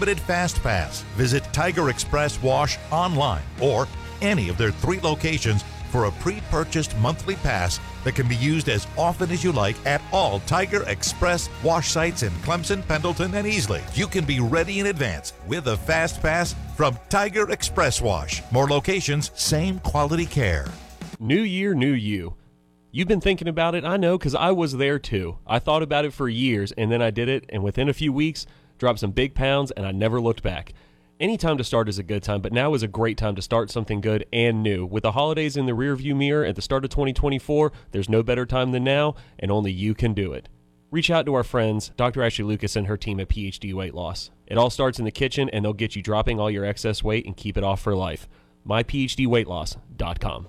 Limited Fast Pass. Visit Tiger Express Wash online or any of their three locations for a pre purchased monthly pass that can be used as often as you like at all Tiger Express wash sites in Clemson, Pendleton, and Easley. You can be ready in advance with a fast pass from Tiger Express Wash. More locations, same quality care. New year, new you. You've been thinking about it, I know, because I was there too. I thought about it for years, and then I did it, and within a few weeks, dropped some big pounds, and I never looked back. Any time to start is a good time, but now is a great time to start something good and new. With the holidays in the rearview mirror at the start of 2024, there's no better time than now, and only you can do it. Reach out to our friends, Dr. Ashley Lucas and her team at PhD Weight Loss. It all starts in the kitchen, and they'll get you dropping all your excess weight and keep it off for life. MyPhDWeightLoss.com.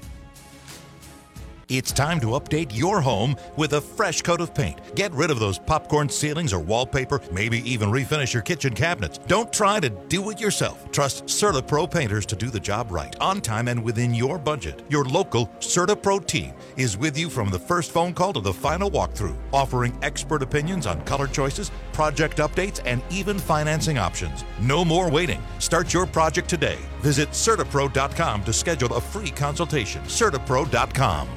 It's time to update your home with a fresh coat of paint. Get rid of those popcorn ceilings or wallpaper, maybe even refinish your kitchen cabinets. Don't try to do it yourself. Trust CertaPro painters to do the job right, on time and within your budget. Your local CertaPro team is with you from the first phone call to the final walkthrough, offering expert opinions on color choices, project updates, and even financing options. No more waiting. Start your project today. Visit CertaPro.com to schedule a free consultation. CertaPro.com.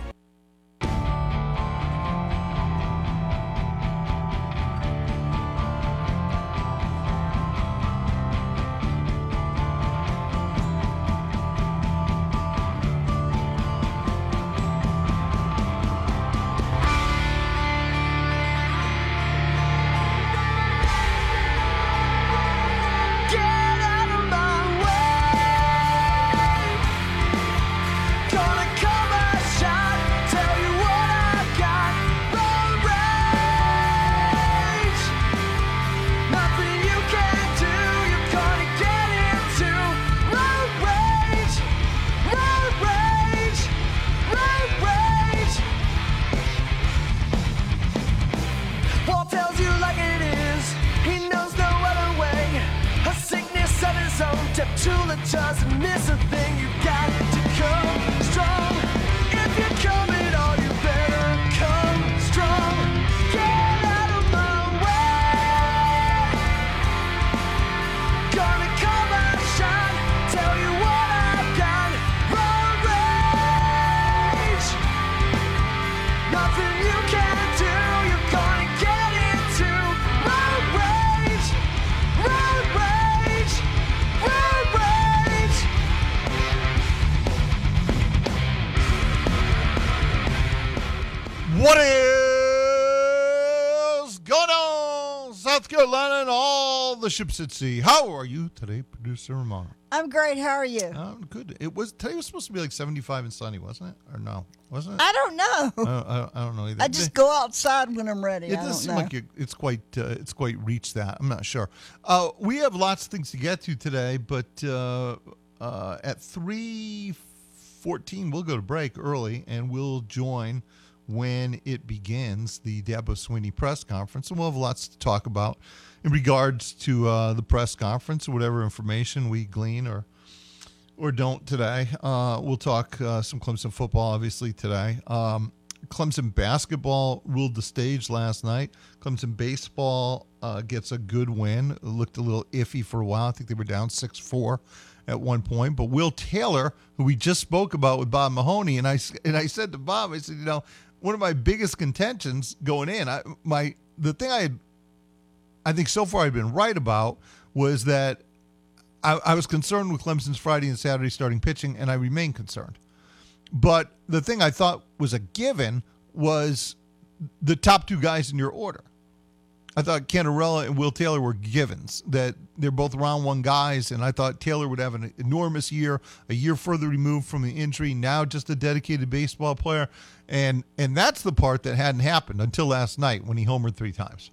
Carolina and all the ships at sea? How are you today, producer Ramon? I'm great. How are you? I'm good. It was today was supposed to be like 75 and sunny, wasn't it? Or no, wasn't it? I don't know. I, don't- I, don't- know either. I just go outside when I'm ready. It does don't seem know. like it, it's quite uh, it's quite reached that. I'm not sure. Uh, we have lots of things to get to today, but uh, uh, at three fourteen we'll go to break early, and we'll join when it begins the Dabo Swinney press conference, and we'll have lots to talk about in regards to uh, the press conference, whatever information we glean or or don't today. Uh, we'll talk uh, some Clemson football, obviously, today. Um, Clemson basketball ruled the stage last night. Clemson baseball uh, gets a good win. It looked a little iffy for a while. I think they were down 6 4 at one point. But Will Taylor, who we just spoke about with Bob Mahoney, and I, and I said to Bob, I said, you know, one of my biggest contentions going in, I, my the thing I had, I think so far I've been right about was that I, I was concerned with Clemson's Friday and Saturday starting pitching, and I remain concerned. But the thing I thought was a given was the top two guys in your order. I thought Cantarella and Will Taylor were givens, that they're both round one guys, and I thought Taylor would have an enormous year, a year further removed from the injury, now just a dedicated baseball player. And and that's the part that hadn't happened until last night when he homered three times.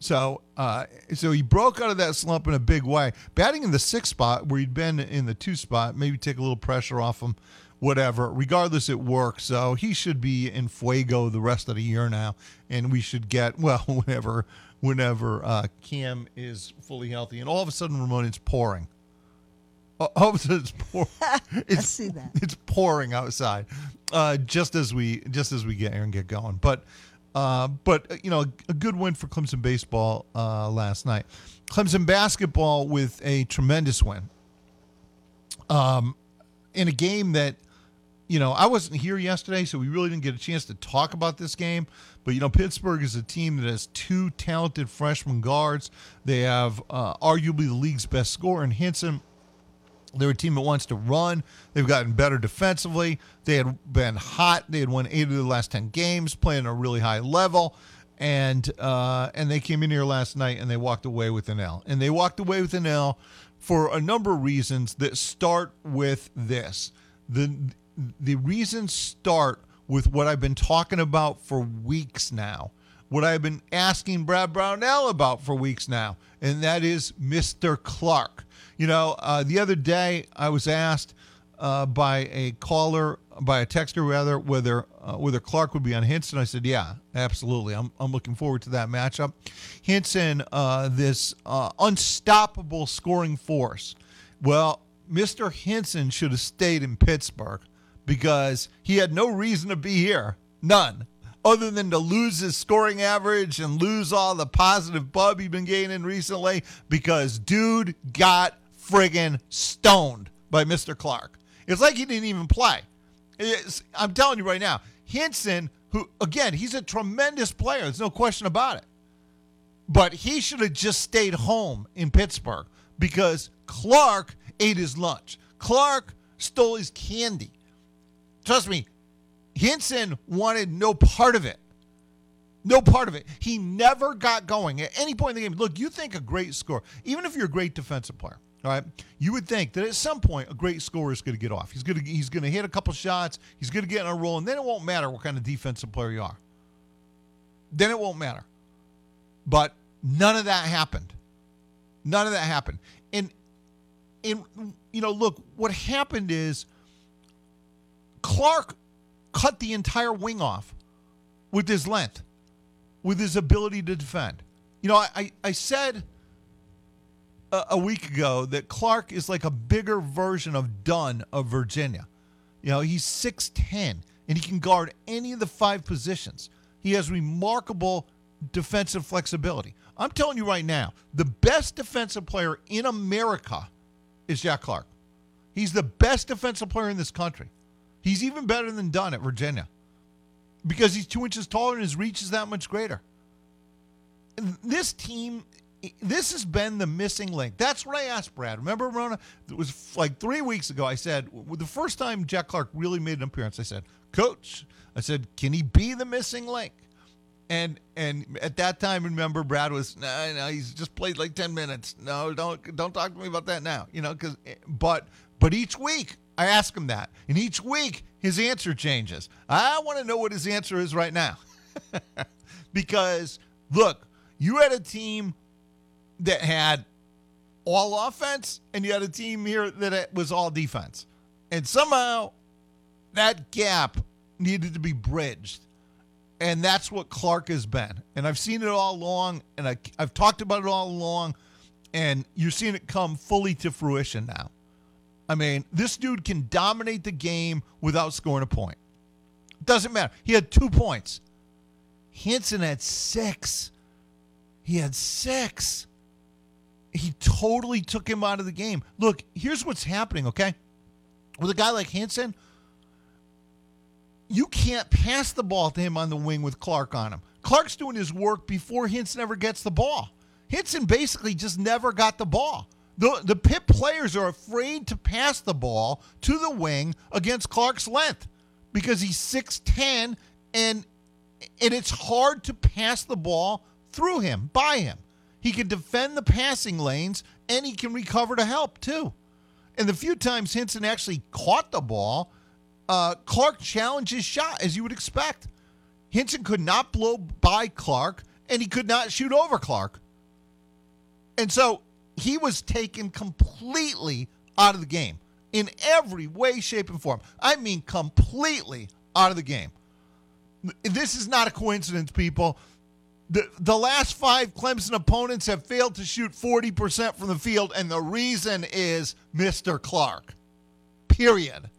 So, uh, so he broke out of that slump in a big way. Batting in the sixth spot where he'd been in the two spot, maybe take a little pressure off him, whatever. Regardless, it works. So he should be in fuego the rest of the year now, and we should get well whenever whenever uh, Cam is fully healthy. And all of a sudden, Ramon, it's pouring. All of a sudden, it's pouring. It's, see that. It's pouring outside, uh, just as we just as we get here and get going. But uh, but uh, you know, a good win for Clemson baseball uh, last night. Clemson basketball with a tremendous win. Um, in a game that you know, I wasn't here yesterday, so we really didn't get a chance to talk about this game. But you know, Pittsburgh is a team that has two talented freshman guards. They have uh, arguably the league's best scorer in Hinson. They're a team that wants to run. They've gotten better defensively. They had been hot. They had won eight of the last ten games, playing a really high level, and uh, and they came in here last night and they walked away with an L. And they walked away with an L for a number of reasons that start with this. The the reasons start with what I've been talking about for weeks now. What I've been asking Brad Brownell about for weeks now, and that is Mr. Clark. You know, uh, the other day I was asked uh, by a caller, by a texter rather, whether uh, whether Clark would be on Hinson. I said, yeah, absolutely. I'm, I'm looking forward to that matchup. Hinson, uh, this uh, unstoppable scoring force. Well, Mr. Hinson should have stayed in Pittsburgh because he had no reason to be here. None. Other than to lose his scoring average and lose all the positive bub he'd been gaining recently because dude got friggin' stoned by Mr. Clark. It's like he didn't even play. It's, I'm telling you right now, Hinson, who, again, he's a tremendous player. There's no question about it. But he should have just stayed home in Pittsburgh because Clark ate his lunch. Clark stole his candy. Trust me, Hinson wanted no part of it. No part of it. He never got going at any point in the game. Look, you think a great score, even if you're a great defensive player, all right, you would think that at some point a great scorer is going to get off. He's going to he's going to hit a couple shots. He's going to get in a roll, and then it won't matter what kind of defensive player you are. Then it won't matter. But none of that happened. None of that happened. And and you know, look, what happened is Clark cut the entire wing off with his length, with his ability to defend. You know, I, I, said a, a week ago that Clark is like a bigger version of Dunn of Virginia. You know, he's 6'10 and he can guard any of the five positions. He has remarkable defensive flexibility. I'm telling you right now, the best defensive player in America is Jack Clark. He's the best defensive player in this country. He's even better than Dunn at Virginia because he's two inches taller and his reach is that much greater. This team, this has been the missing link. That's what I asked Brad. Remember, Rona? It was like three weeks ago. I said, the first time Jack Clark really made an appearance, I said, Coach, I said, can he be the missing link? And and at that time, remember, Brad was no, no, he's just played like ten minutes. No, don't don't talk to me about that now. You know, because eh, but but each week I ask him that, and each week his answer changes. I want to know what his answer is right now, because look, you had a team that had all offense, and you had a team here that was all defense, and somehow that gap needed to be bridged and that's what Clark has been. And I've seen it all along, and I, I've talked about it all along, and you're seeing it come fully to fruition now. I mean, this dude can dominate the game without scoring a point. Doesn't matter. He had two points. Hinson had six. He had six. He totally took him out of the game. Look, here's what's happening, okay? With a guy like Hinson, you can't pass the ball to him on the wing with Clark on him. Clark's doing his work before Hinson ever gets the ball. Hinson basically just never got the ball. The, the Pitt players are afraid to pass the ball to the wing against Clark's length because he's 6'10 and and it's hard to pass the ball through him, by him. He can defend the passing lanes and he can recover to help too. And the few times Hinson actually caught the ball, uh, Clark challenged his shot, as you would expect. Hinson could not blow by Clark, and he could not shoot over Clark. And so he was taken completely out of the game in every way, shape, and form. I mean, completely out of the game. This is not a coincidence, people. The, the last five Clemson opponents have failed to shoot 40% from the field, and the reason is Mr. Clark. Period.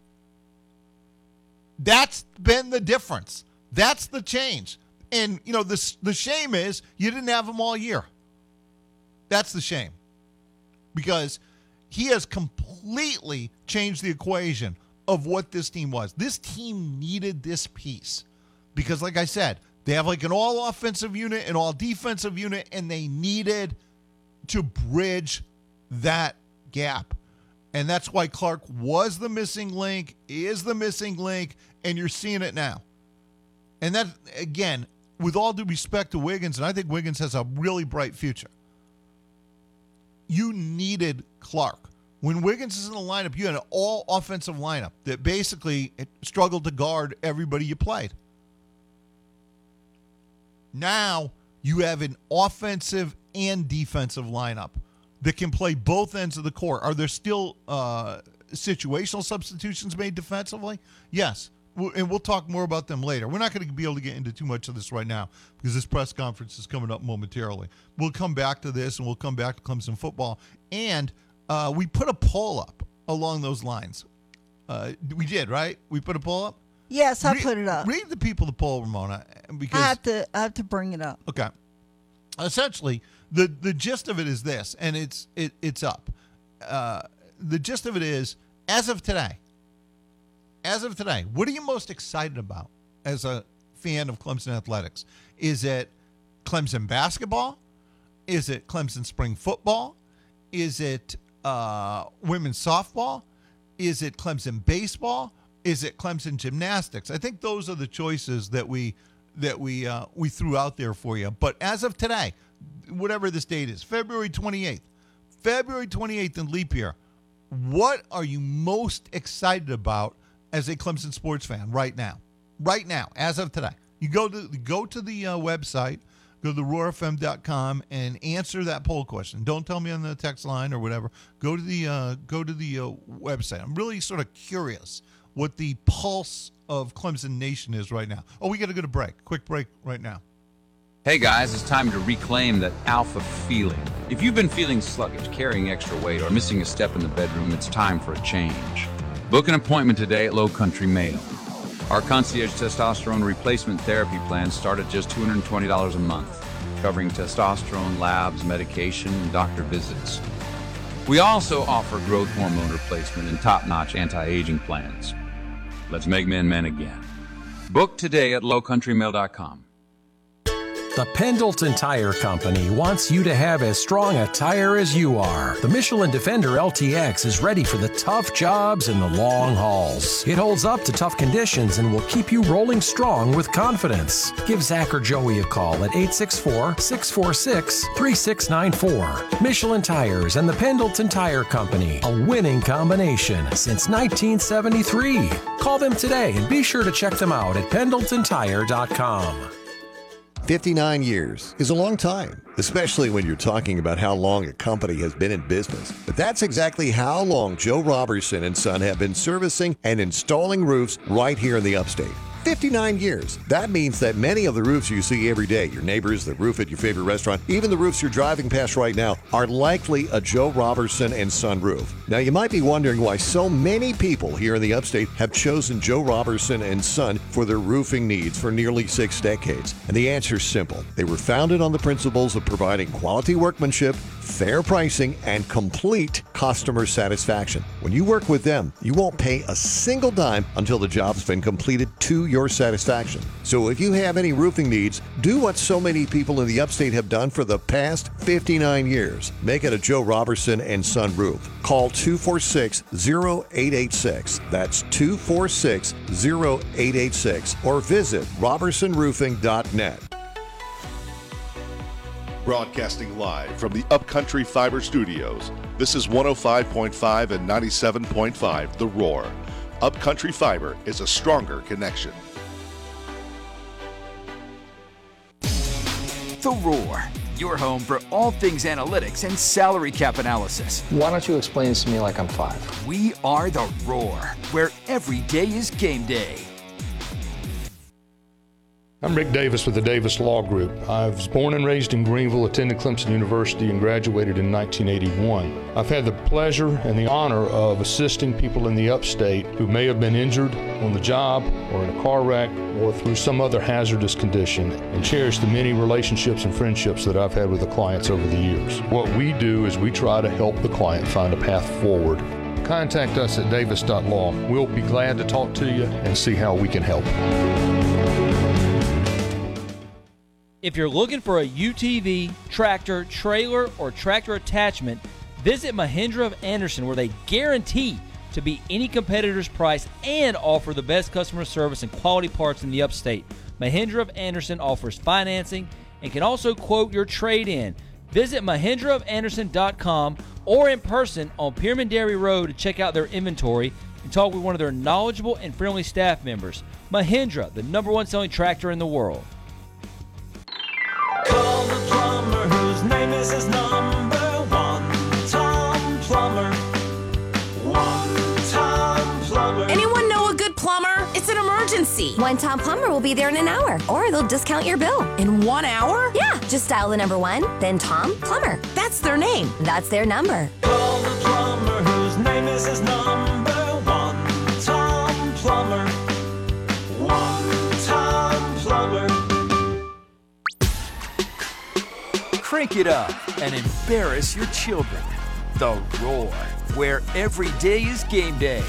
That's been the difference. That's the change. And, you know, the, the shame is you didn't have him all year. That's the shame. Because he has completely changed the equation of what this team was. This team needed this piece. Because, like I said, they have like an all offensive unit, an all defensive unit, and they needed to bridge that gap. And that's why Clark was the missing link, is the missing link, and you're seeing it now. And that, again, with all due respect to Wiggins, and I think Wiggins has a really bright future, you needed Clark. When Wiggins is in the lineup, you had an all offensive lineup that basically struggled to guard everybody you played. Now you have an offensive and defensive lineup that can play both ends of the court. Are there still uh, situational substitutions made defensively? Yes. And we'll talk more about them later. We're not going to be able to get into too much of this right now because this press conference is coming up momentarily. We'll come back to this and we'll come back to Clemson football. And uh, we put a poll up along those lines. Uh, we did, right? We put a poll up? Yes, I Read- put it up. Read the people the poll, Ramona, because I have to I have to bring it up. Okay. Essentially, the the gist of it is this, and it's it it's up. Uh, the gist of it is, as of today, as of today, what are you most excited about as a fan of Clemson athletics? Is it Clemson basketball? Is it Clemson spring football? Is it uh, women's softball? Is it Clemson baseball? Is it Clemson gymnastics? I think those are the choices that we that we uh, we threw out there for you. But as of today, whatever this date is, February 28th, February 28th in leap year, what are you most excited about as a Clemson sports fan right now? Right now, as of today, you go to go to the uh, website, go to roarfm.com and answer that poll question. Don't tell me on the text line or whatever. Go to the uh, go to the uh, website. I'm really sort of curious what the pulse of Clemson Nation is right now. Oh, we got to go to break. Quick break right now. Hey guys, it's time to reclaim that alpha feeling. If you've been feeling sluggish, carrying extra weight, or missing a step in the bedroom, it's time for a change. Book an appointment today at Low Country Male. Our concierge testosterone replacement therapy plans start at just $220 a month, covering testosterone labs, medication, and doctor visits. We also offer growth hormone replacement and top notch anti aging plans. Let's make men men again. Book today at lowcountrymale.com. The Pendleton Tire Company wants you to have as strong a tire as you are. The Michelin Defender LTX is ready for the tough jobs and the long hauls. It holds up to tough conditions and will keep you rolling strong with confidence. Give Zach or Joey a call at 864 646 3694. Michelin Tires and the Pendleton Tire Company, a winning combination since 1973. Call them today and be sure to check them out at pendletontire.com. 59 years is a long time, especially when you're talking about how long a company has been in business. But that's exactly how long Joe Robertson and Son have been servicing and installing roofs right here in the upstate. 59 years. That means that many of the roofs you see every day, your neighbors, the roof at your favorite restaurant, even the roofs you're driving past right now, are likely a Joe Robertson and Son roof. Now, you might be wondering why so many people here in the upstate have chosen Joe Robertson and Son for their roofing needs for nearly six decades. And the answer is simple. They were founded on the principles of providing quality workmanship, fair pricing, and complete customer satisfaction. When you work with them, you won't pay a single dime until the job's been completed to your satisfaction. So if you have any roofing needs, do what so many people in the upstate have done for the past 59 years. Make it a Joe Robertson and Son roof. Call 246 0886. That's 246 0886 or visit robertsonroofing.net. Broadcasting live from the Upcountry Fiber Studios. This is 105.5 and 97.5 The Roar. Upcountry Fiber is a stronger connection. The Roar, your home for all things analytics and salary cap analysis. Why don't you explain this to me like I'm five? We are The Roar, where every day is game day. I'm Rick Davis with the Davis Law Group. I was born and raised in Greenville, attended Clemson University, and graduated in 1981. I've had the pleasure and the honor of assisting people in the upstate who may have been injured on the job or in a car wreck or through some other hazardous condition and cherish the many relationships and friendships that I've had with the clients over the years. What we do is we try to help the client find a path forward. Contact us at davis.law. We'll be glad to talk to you and see how we can help. If you're looking for a UTV, tractor, trailer, or tractor attachment, visit Mahindra of Anderson where they guarantee to beat any competitor's price and offer the best customer service and quality parts in the upstate. Mahindra of Anderson offers financing and can also quote your trade in. Visit MahindraofAnderson.com or in person on Pearman Dairy Road to check out their inventory and talk with one of their knowledgeable and friendly staff members. Mahindra, the number one selling tractor in the world. Is number one. Tom Plumber. One Tom Plumber. Anyone know a good plumber? It's an emergency. One Tom Plumber will be there in an hour, or they'll discount your bill. In one hour? Yeah, just dial the number one, then Tom Plumber. That's their name. That's their number. Call the plumber whose name is his number Crank it up and embarrass your children. The Roar, where every day is game day.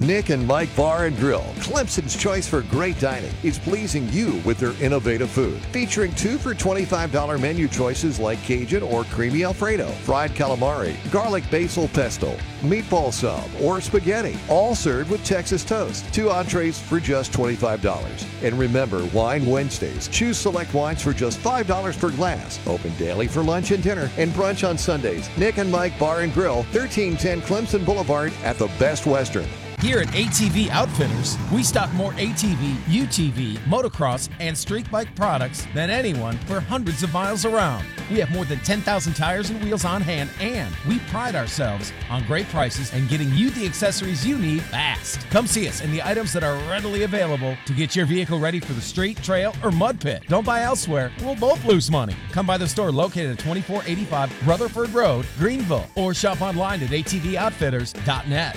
Nick and Mike Bar and Grill, Clemson's choice for great dining, is pleasing you with their innovative food. Featuring two for $25 menu choices like Cajun or creamy Alfredo, fried calamari, garlic basil pesto, meatball sub, or spaghetti, all served with Texas toast. Two entrees for just $25. And remember, Wine Wednesdays. Choose select wines for just $5 per glass. Open daily for lunch and dinner and brunch on Sundays. Nick and Mike Bar and Grill, 1310 Clemson Boulevard at the Best Western. Here at ATV Outfitters, we stock more ATV, UTV, motocross, and street bike products than anyone for hundreds of miles around. We have more than 10,000 tires and wheels on hand, and we pride ourselves on great prices and getting you the accessories you need fast. Come see us and the items that are readily available to get your vehicle ready for the street, trail, or mud pit. Don't buy elsewhere, we'll both lose money. Come by the store located at 2485 Rutherford Road, Greenville, or shop online at atvoutfitters.net.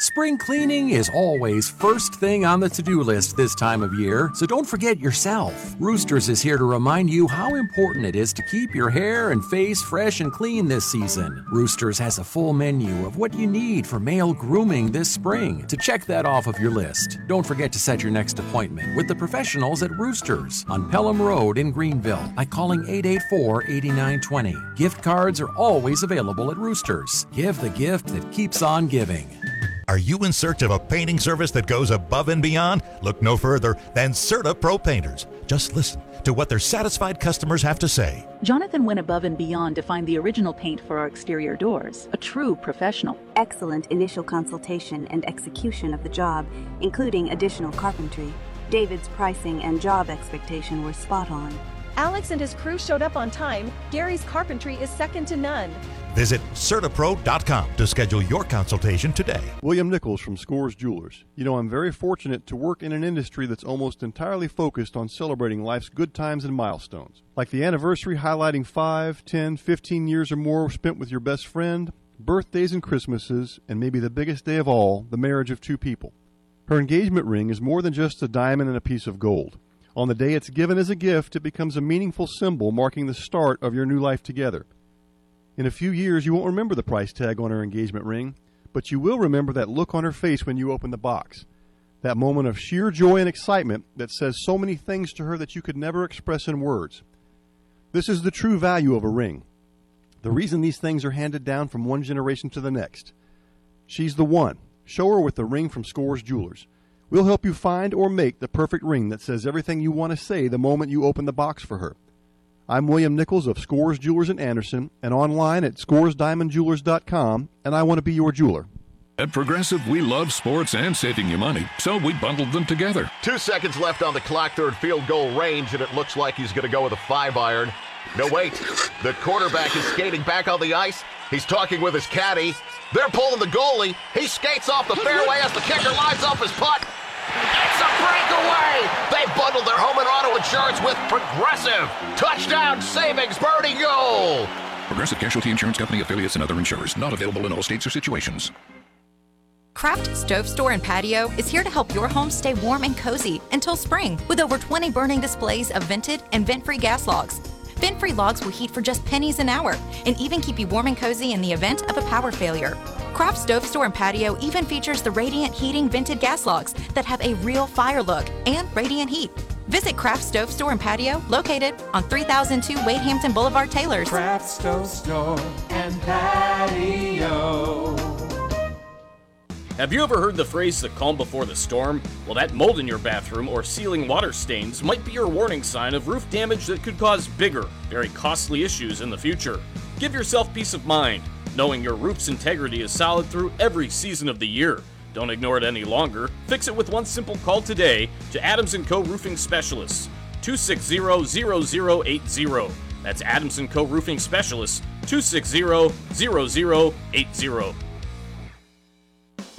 Spring cleaning is always first thing on the to do list this time of year, so don't forget yourself. Roosters is here to remind you how important it is to keep your hair and face fresh and clean this season. Roosters has a full menu of what you need for male grooming this spring. To check that off of your list, don't forget to set your next appointment with the professionals at Roosters on Pelham Road in Greenville by calling 884 8920. Gift cards are always available at Roosters. Give the gift that keeps on giving. Are you in search of a painting service that goes above and beyond? Look no further than Certa Pro Painters. Just listen to what their satisfied customers have to say. Jonathan went above and beyond to find the original paint for our exterior doors, a true professional. Excellent initial consultation and execution of the job, including additional carpentry. David's pricing and job expectation were spot on. Alex and his crew showed up on time. Gary's carpentry is second to none. Visit CertaPro.com to schedule your consultation today. William Nichols from Scores Jewelers. You know, I'm very fortunate to work in an industry that's almost entirely focused on celebrating life's good times and milestones. Like the anniversary highlighting 5, 10, 15 years or more spent with your best friend, birthdays and Christmases, and maybe the biggest day of all, the marriage of two people. Her engagement ring is more than just a diamond and a piece of gold. On the day it's given as a gift, it becomes a meaningful symbol marking the start of your new life together. In a few years, you won't remember the price tag on her engagement ring, but you will remember that look on her face when you open the box. That moment of sheer joy and excitement that says so many things to her that you could never express in words. This is the true value of a ring. The reason these things are handed down from one generation to the next. She's the one. Show her with the ring from Scores Jewelers. We'll help you find or make the perfect ring that says everything you want to say the moment you open the box for her. I'm William Nichols of Scores Jewelers in Anderson and online at scoresdiamondjewelers.com, and I want to be your jeweler. At Progressive, we love sports and saving you money, so we bundled them together. Two seconds left on the clock, third field goal range, and it looks like he's going to go with a five iron. No, wait. The quarterback is skating back on the ice. He's talking with his caddy. They're pulling the goalie. He skates off the fairway as the kicker lines up his putt. It's a breakaway! They bundled their home and auto insurance with Progressive. Touchdown savings birdie goal! Progressive Casualty Insurance Company affiliates and other insurers. Not available in all states or situations. Craft Stove Store and Patio is here to help your home stay warm and cozy until spring with over 20 burning displays of vented and vent free gas logs. Vent free logs will heat for just pennies an hour and even keep you warm and cozy in the event of a power failure. Craft Stove Store and Patio even features the Radiant Heating vented gas logs that have a real fire look and radiant heat. Visit Craft Stove Store and Patio located on 3002 Wade Hampton Boulevard, Taylor's. Craft Stove Store and Patio. Have you ever heard the phrase the calm before the storm? Well, that mold in your bathroom or ceiling water stains might be your warning sign of roof damage that could cause bigger, very costly issues in the future. Give yourself peace of mind, knowing your roof's integrity is solid through every season of the year. Don't ignore it any longer. Fix it with one simple call today to Adams & Co. Roofing Specialists, 260-0080. That's Adams & Co. Roofing Specialists, 260-0080.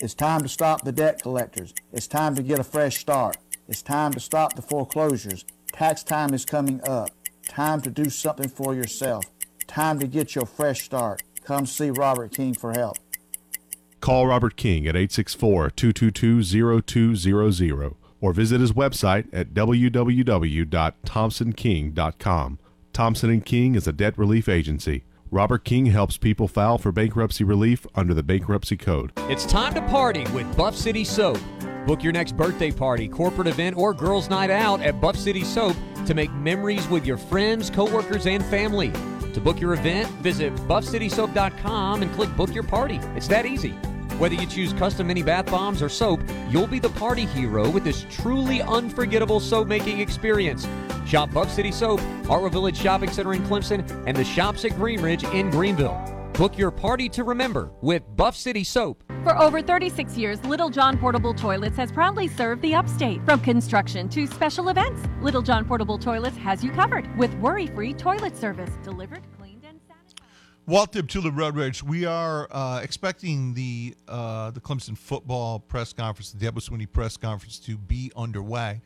It's time to stop the debt collectors. It's time to get a fresh start. It's time to stop the foreclosures. Tax time is coming up. Time to do something for yourself. Time to get your fresh start. Come see Robert King for help. Call Robert King at 864 222 0200 or visit his website at www.thompsonking.com. Thompson and King is a debt relief agency. Robert King helps people file for bankruptcy relief under the Bankruptcy Code. It's time to party with Buff City Soap. Book your next birthday party, corporate event, or girls' night out at Buff City Soap to make memories with your friends, coworkers, and family. To book your event, visit buffcitysoap.com and click Book Your Party. It's that easy. Whether you choose custom mini bath bombs or soap, you'll be the party hero with this truly unforgettable soap making experience. Shop Buff City Soap, Hartwell Village Shopping Center in Clemson, and the shops at Green Ridge in Greenville. Book your party to remember with Buff City Soap. For over 36 years, Little John Portable Toilets has proudly served the upstate. From construction to special events, Little John Portable Toilets has you covered with worry free toilet service delivered, Walt Dibtula Road Rage. We are uh, expecting the uh, the Clemson football press conference, the Dabo Swinney press conference, to be underway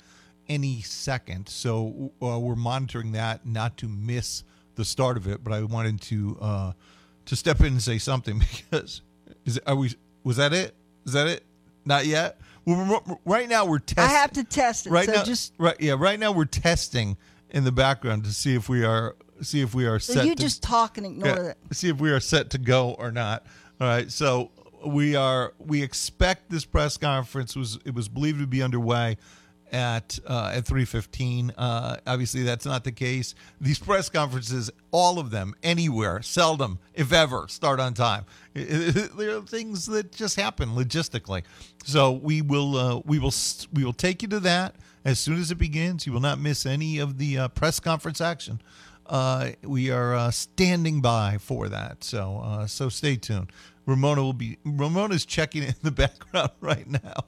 any second. So uh, we're monitoring that, not to miss the start of it. But I wanted to uh, to step in and say something because is it, are we was that it? Is that it? Not yet. Well, we're- right now we're testing. I have to test it. Right so now, just right yeah. Right now we're testing in the background to see if we are see if we are so set. you to- just talk and ignore yeah, it. See if we are set to go or not. All right. So we are. We expect this press conference was. It was believed to be underway at uh, at three fifteen. Uh, obviously, that's not the case. These press conferences, all of them, anywhere, seldom, if ever, start on time. There are things that just happen logistically. So we will. Uh, we will. We will take you to that as soon as it begins. You will not miss any of the uh, press conference action we are uh, standing by for that. So uh, so stay tuned. Ramona will be Ramona's checking in the background right now,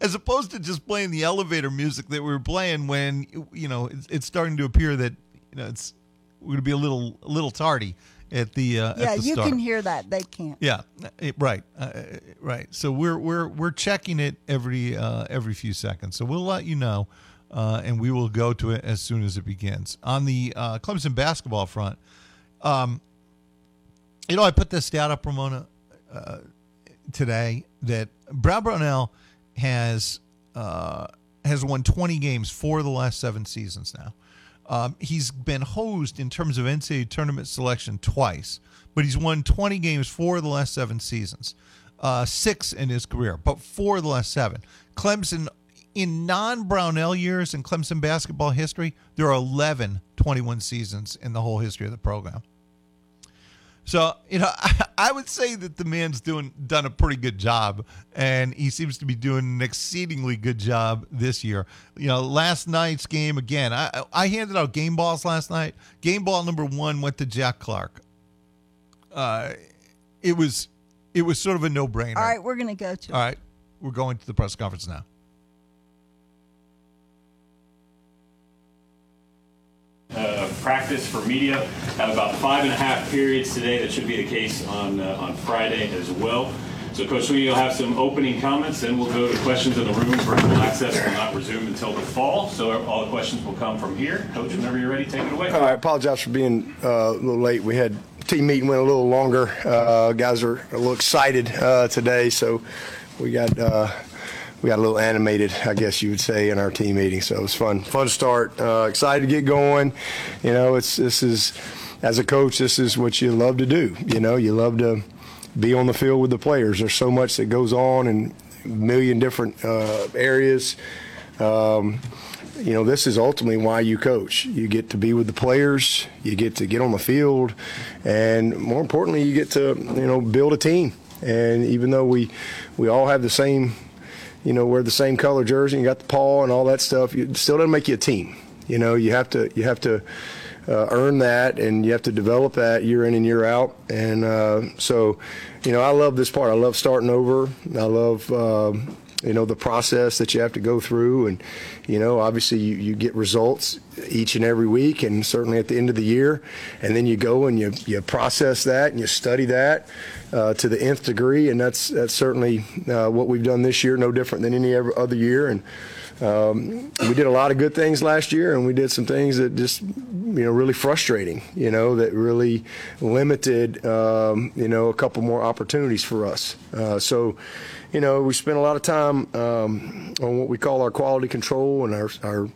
as opposed to just playing the elevator music that we were playing when you know it's, it's starting to appear that you know it's we're going to be a little a little tardy at the uh, yeah, at the you start. can hear that. They can't. Yeah, it- right, uh, right. So we're we're we're checking it every uh, every few seconds. So we'll let you know, uh, and we will go to it as soon as it begins. On the uh, Clemson basketball front, um, you know, I put this stat up, Ramona, uh, today that Brad Brownell has uh, has won 20 games for the last seven seasons now. Um, he's been hosed in terms of NCAA tournament selection twice, but he's won 20 games for the last seven seasons. uh, six in his career, but four of the last seven. Clemson, in non Brownell years in Clemson basketball history, there are 11 21 seasons in the whole history of the program. So, you know, I, I would say that the man's doing done a pretty good job, and he seems to be doing an exceedingly good job this year. You know, last night's game again. I I handed out game balls last night. Game ball number one went to Jack Clark. Uh, it was it was sort of a no brainer. All right, we're going to go to. All right, we're going to the press conference now. Uh, practice for media. Have about five and a half periods today. That should be the case on uh, on Friday as well. So, Coach Swinney will have some opening comments, then we'll go to questions in the room. Virtual access will not resume until the fall, so all the questions will come from here. Coach, whenever you're ready, take it away. All right, apologize for being uh, a little late. We had team meeting went a little longer. Uh, guys are a little excited uh, today, so we got uh, we got a little animated, I guess you would say, in our team meeting. So it was fun, fun start. Uh, excited to get going. You know, it's this is as a coach, this is what you love to do. You know, you love to be on the field with the players. There's so much that goes on in a million different uh, areas. Um, you know, this is ultimately why you coach. You get to be with the players, you get to get on the field, and more importantly, you get to you know build a team. And even though we we all have the same, you know, wear the same color jersey, you got the paw and all that stuff, it still doesn't make you a team. You know, you have to you have to uh, earn that, and you have to develop that year in and year out. And uh, so, you know, I love this part. I love starting over. I love. Um, you know the process that you have to go through and you know obviously you, you get results each and every week and certainly at the end of the year and then you go and you, you process that and you study that uh, to the nth degree and that's that's certainly uh, what we've done this year no different than any other year and um, we did a lot of good things last year, and we did some things that just, you know, really frustrating. You know, that really limited, um, you know, a couple more opportunities for us. Uh, so, you know, we spent a lot of time um, on what we call our quality control and our, our,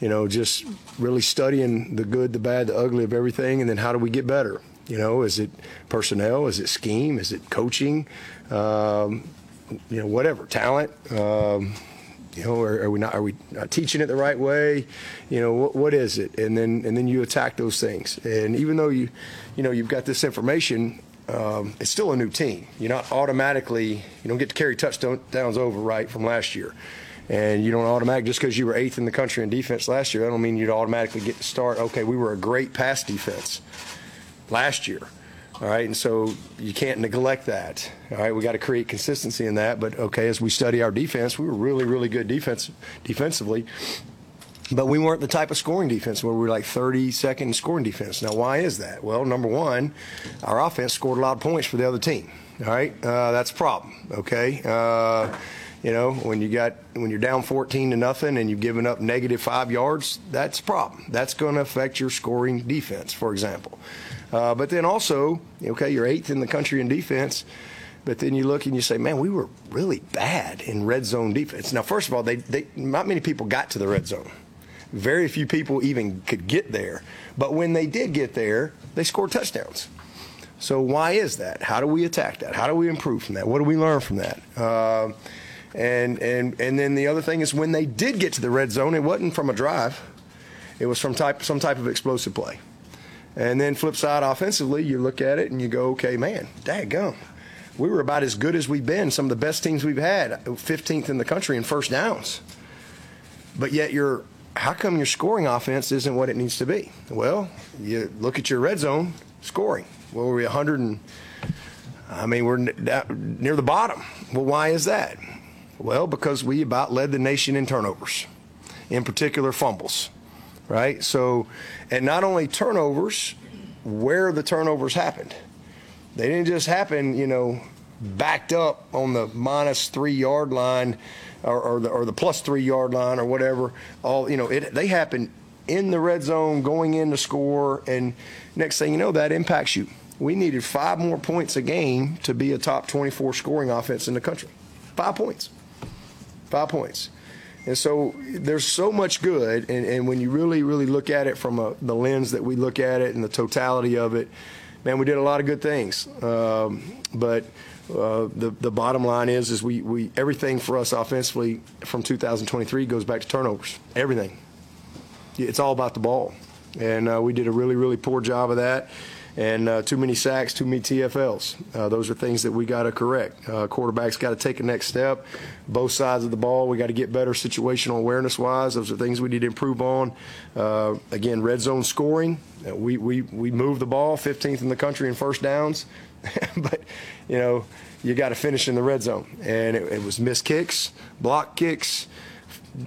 you know, just really studying the good, the bad, the ugly of everything, and then how do we get better? You know, is it personnel? Is it scheme? Is it coaching? Um, you know, whatever talent. Um, you know, are, are, we not are we not teaching it the right way? You know, what, what is it? And then and then you attack those things. And even though you, you know, you've got this information, um, it's still a new team. You're not automatically you don't get to carry touchdowns over right from last year. And you don't automatically just because you were eighth in the country in defense last year, I don't mean you'd automatically get to start. Okay, we were a great pass defense last year. All right, and so you can't neglect that. All right, we got to create consistency in that. But okay, as we study our defense, we were really, really good defense defensively. But we weren't the type of scoring defense where we were like 32nd in scoring defense. Now, why is that? Well, number one, our offense scored a lot of points for the other team. All right, uh, that's a problem. Okay. Uh, you know, when you got when you're down 14 to nothing and you've given up negative five yards, that's a problem. That's going to affect your scoring defense, for example. Uh, but then also, okay, you're eighth in the country in defense. But then you look and you say, man, we were really bad in red zone defense. Now, first of all, they, they not many people got to the red zone. Very few people even could get there. But when they did get there, they scored touchdowns. So why is that? How do we attack that? How do we improve from that? What do we learn from that? Uh, and and and then the other thing is when they did get to the red zone, it wasn't from a drive. It was from type some type of explosive play. And then flip side offensively, you look at it and you go, okay, man, daggum. We were about as good as we've been, some of the best teams we've had, 15th in the country in first downs. But yet you're how come your scoring offense isn't what it needs to be? Well, you look at your red zone scoring. Well, we're 100 and I mean, we're near the bottom. Well, why is that? Well, because we about led the nation in turnovers, in particular fumbles right? So, and not only turnovers, where the turnovers happened. They didn't just happen, you know, backed up on the minus three yard line or, or, the, or the plus three yard line or whatever. All, you know, it, they happen in the red zone going in to score. And next thing you know, that impacts you. We needed five more points a game to be a top 24 scoring offense in the country. Five points. Five points. And so there's so much good, and, and when you really, really look at it from a, the lens that we look at it and the totality of it, man, we did a lot of good things. Um, but uh, the the bottom line is is we, we everything for us offensively from 2023 goes back to turnovers. Everything. It's all about the ball, and uh, we did a really really poor job of that. And uh, too many sacks, too many TFLs. Uh, those are things that we got to correct. Uh, quarterbacks got to take a next step. Both sides of the ball, we got to get better situational awareness wise. Those are things we need to improve on. Uh, again, red zone scoring. Uh, we, we, we move the ball 15th in the country in first downs. but, you know, you got to finish in the red zone. And it, it was missed kicks, block kicks,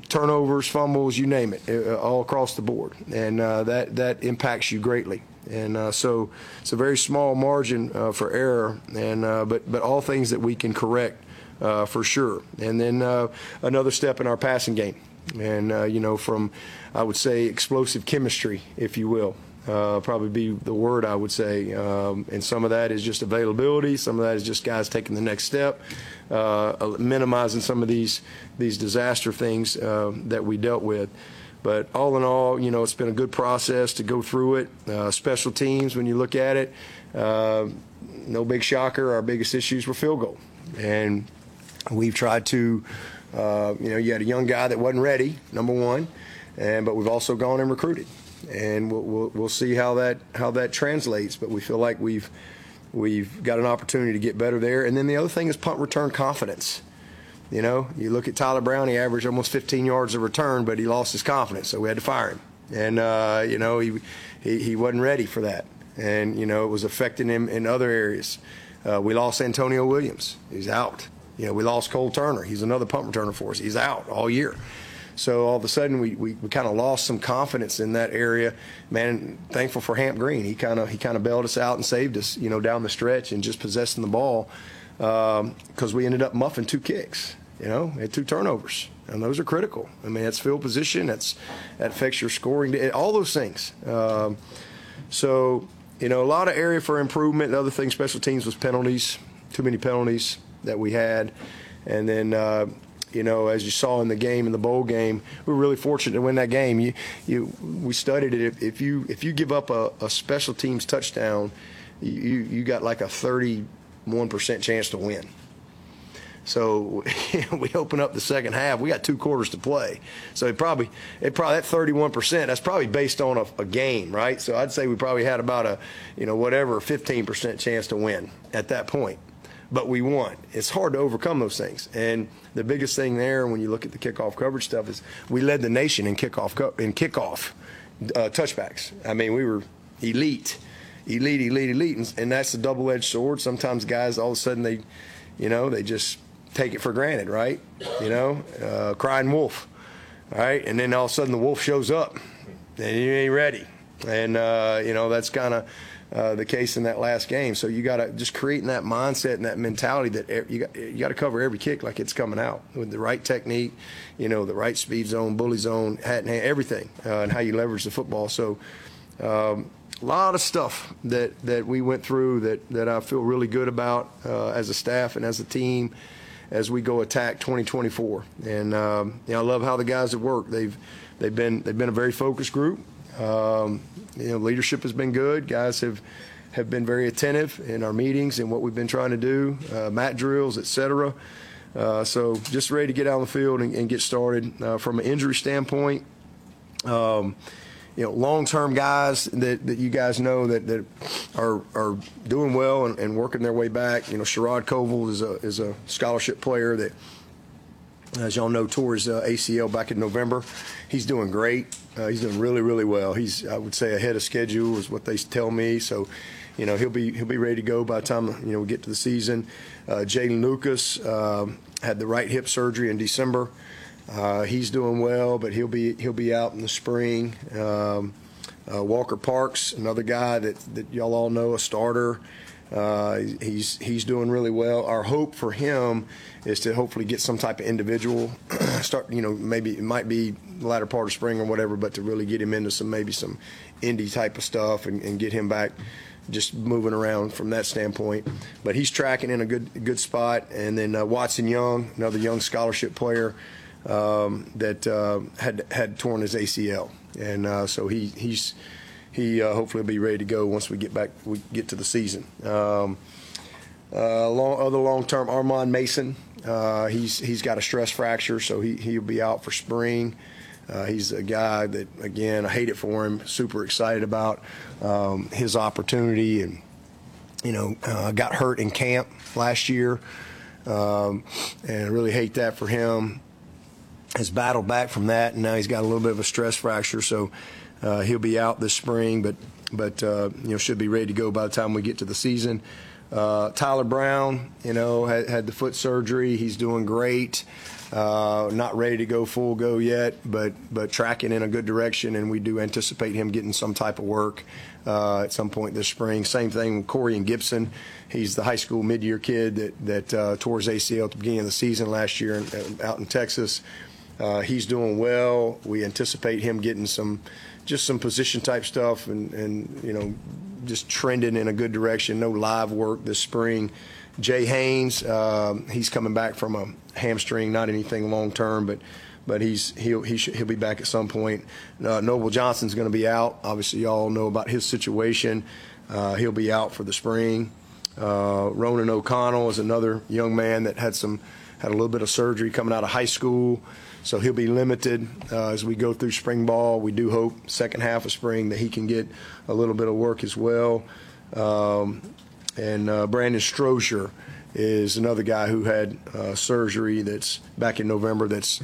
turnovers, fumbles, you name it, uh, all across the board. And uh, that, that impacts you greatly. And uh, so it's a very small margin uh, for error, and uh, but but all things that we can correct uh, for sure. And then uh, another step in our passing game, and uh, you know from I would say explosive chemistry, if you will. Probably be the word I would say, um, and some of that is just availability. Some of that is just guys taking the next step, minimizing some of these these disaster things uh, that we dealt with. But all in all, you know, it's been a good process to go through it. Uh, special teams, when you look at it, uh, no big shocker. Our biggest issues were field goal, and we've tried to, uh, you know, you had a young guy that wasn't ready, number one, and but we've also gone and recruited, and we'll, we'll, we'll see how that how that translates. But we feel like we've we've got an opportunity to get better there. And then the other thing is punt return confidence. You know, you look at Tyler Brown, he averaged almost 15 yards of return, but he lost his confidence, so we had to fire him. And, uh, you know, he, he, he wasn't ready for that. And, you know, it was affecting him in other areas. Uh, we lost Antonio Williams. He's out. You know, we lost Cole Turner. He's another punt returner for us. He's out all year. So all of a sudden, we, we, we kind of lost some confidence in that area. Man, thankful for Hamp Greene. He kind of he kind of bailed us out and saved us, you know, down the stretch and just possessing the ball because um, we ended up muffing two kicks. You know, had two turnovers, and those are critical. I mean, that's field position, that's that affects your scoring, all those things. Um, so, you know, a lot of area for improvement. The other thing, special teams was penalties. Too many penalties that we had, and then. Uh, you know, as you saw in the game, in the bowl game, we were really fortunate to win that game. You, you, we studied it. If, if you if you give up a, a special teams touchdown, you you got like a 31 percent chance to win. So we open up the second half. We got two quarters to play. So it probably, it probably that 31 percent. That's probably based on a, a, game, right? So I'd say we probably had about a, you know, whatever 15 percent chance to win at that point. But we won. It's hard to overcome those things. And the biggest thing there, when you look at the kickoff coverage stuff, is we led the nation in kickoff in kickoff uh, touchbacks. I mean, we were elite, elite, elite, elite, and, and that's a double-edged sword. Sometimes guys, all of a sudden, they, you know, they just take it for granted, right? You know, uh, crying wolf, right? And then all of a sudden the wolf shows up, and you ain't ready. And uh, you know that's kind of uh, the case in that last game. So you got to just creating that mindset and that mentality that you got you got to cover every kick like it's coming out with the right technique, you know, the right speed zone, bully zone, hat and hand, everything, uh, and how you leverage the football. So. Um, a lot of stuff that, that we went through that, that I feel really good about uh, as a staff and as a team as we go attack 2024. And um, you know, I love how the guys have worked. They've they've been they've been a very focused group. Um, you know, leadership has been good. Guys have have been very attentive in our meetings and what we've been trying to do, uh, mat drills, etc. Uh, so just ready to get out on the field and, and get started. Uh, from an injury standpoint, um, you know, long-term guys that, that you guys know that, that are are doing well and, and working their way back. You know, Sherrod Covil is a is a scholarship player that, as y'all know, tore his uh, ACL back in November. He's doing great. Uh, he's doing really really well. He's I would say ahead of schedule is what they tell me. So, you know, he'll be he'll be ready to go by the time you know we get to the season. Uh, Jaden Lucas um, had the right hip surgery in December. Uh, he's doing well, but he'll be he'll be out in the spring. Um, uh, Walker Parks, another guy that, that y'all all know, a starter. Uh, he's he's doing really well. Our hope for him is to hopefully get some type of individual start. You know, maybe it might be the latter part of spring or whatever, but to really get him into some maybe some indie type of stuff and, and get him back just moving around from that standpoint. But he's tracking in a good good spot. And then uh, Watson Young, another young scholarship player um, that uh, had had torn his ACL, and uh, so he he's he uh, hopefully will be ready to go once we get back we get to the season. Um, uh, long, other long term, Armand Mason. Uh, he's he's got a stress fracture, so he he'll be out for spring. Uh, he's a guy that again I hate it for him. Super excited about um, his opportunity, and you know got hurt in camp last year, um, and I really hate that for him. Has battled back from that, and now he's got a little bit of a stress fracture, so uh, he'll be out this spring, but but uh, you know should be ready to go by the time we get to the season. Uh, Tyler Brown, you know, had, had, the foot surgery. He's doing great. Uh, not ready to go full go yet, but but tracking in a good direction, and we do anticipate him getting some type of work uh, at some point this spring. Same thing with Corian Gipson. He's the high school mid-year kid that that uh, tore his ACL at the beginning of the season last year in, out in Texas. Uh, he's doing well. We anticipate him getting some just some position type stuff and, and you know just trending in a good direction. No live work this spring. Jay Haynes, uh, he's coming back from a hamstring, not anything long term, but but he's he'll he should, he'll be back at some point. Uh, Noble Johnson's going to be out. Obviously, y'all know about his situation. Uh, he'll be out for the spring. Uh, Ronan O'Connell is another young man that had some had a little bit of surgery coming out of high school. So he'll be limited uh, as we go through spring ball. We do hope second half of spring that he can get a little bit of work as well. Um, and uh, Brandon Strozier is another guy who had uh, surgery that's back in November that's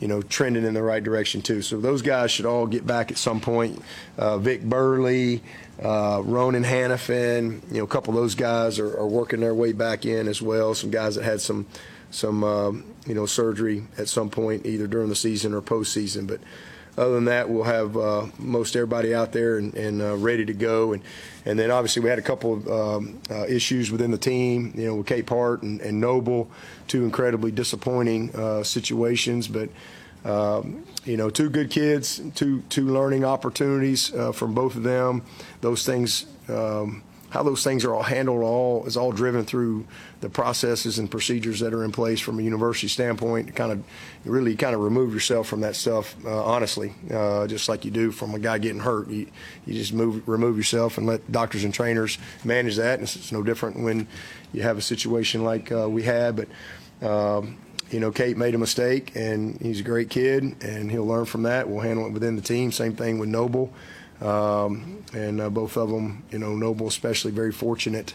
you know trending in the right direction too. So those guys should all get back at some point. Uh, Vic Burley, uh, Ronan Hanafin, you know a couple of those guys are, are working their way back in as well. Some guys that had some some um, you know surgery at some point either during the season or postseason. But other than that, we'll have uh, most everybody out there and, and uh, ready to go. And and then obviously we had a couple of um, uh, issues within the team, you know, with Capehart and, and Noble, two incredibly disappointing uh, situations, but. Um, you know, two good kids, two two learning opportunities uh, from both of them. Those things um, how those things are all handled all is all driven through the processes and procedures that are in place from a university standpoint. Kind of really kind of remove yourself from that stuff, uh, honestly, uh, just like you do from a guy getting hurt. You, you just move remove yourself and let doctors and trainers manage that. And it's, it's no different when you have a situation like uh, we had, but. Um, you know, Kate made a mistake, and he's a great kid, and he'll learn from that. We'll handle it within the team. Same thing with Noble. Um, and uh, both of them, you know, Noble especially very fortunate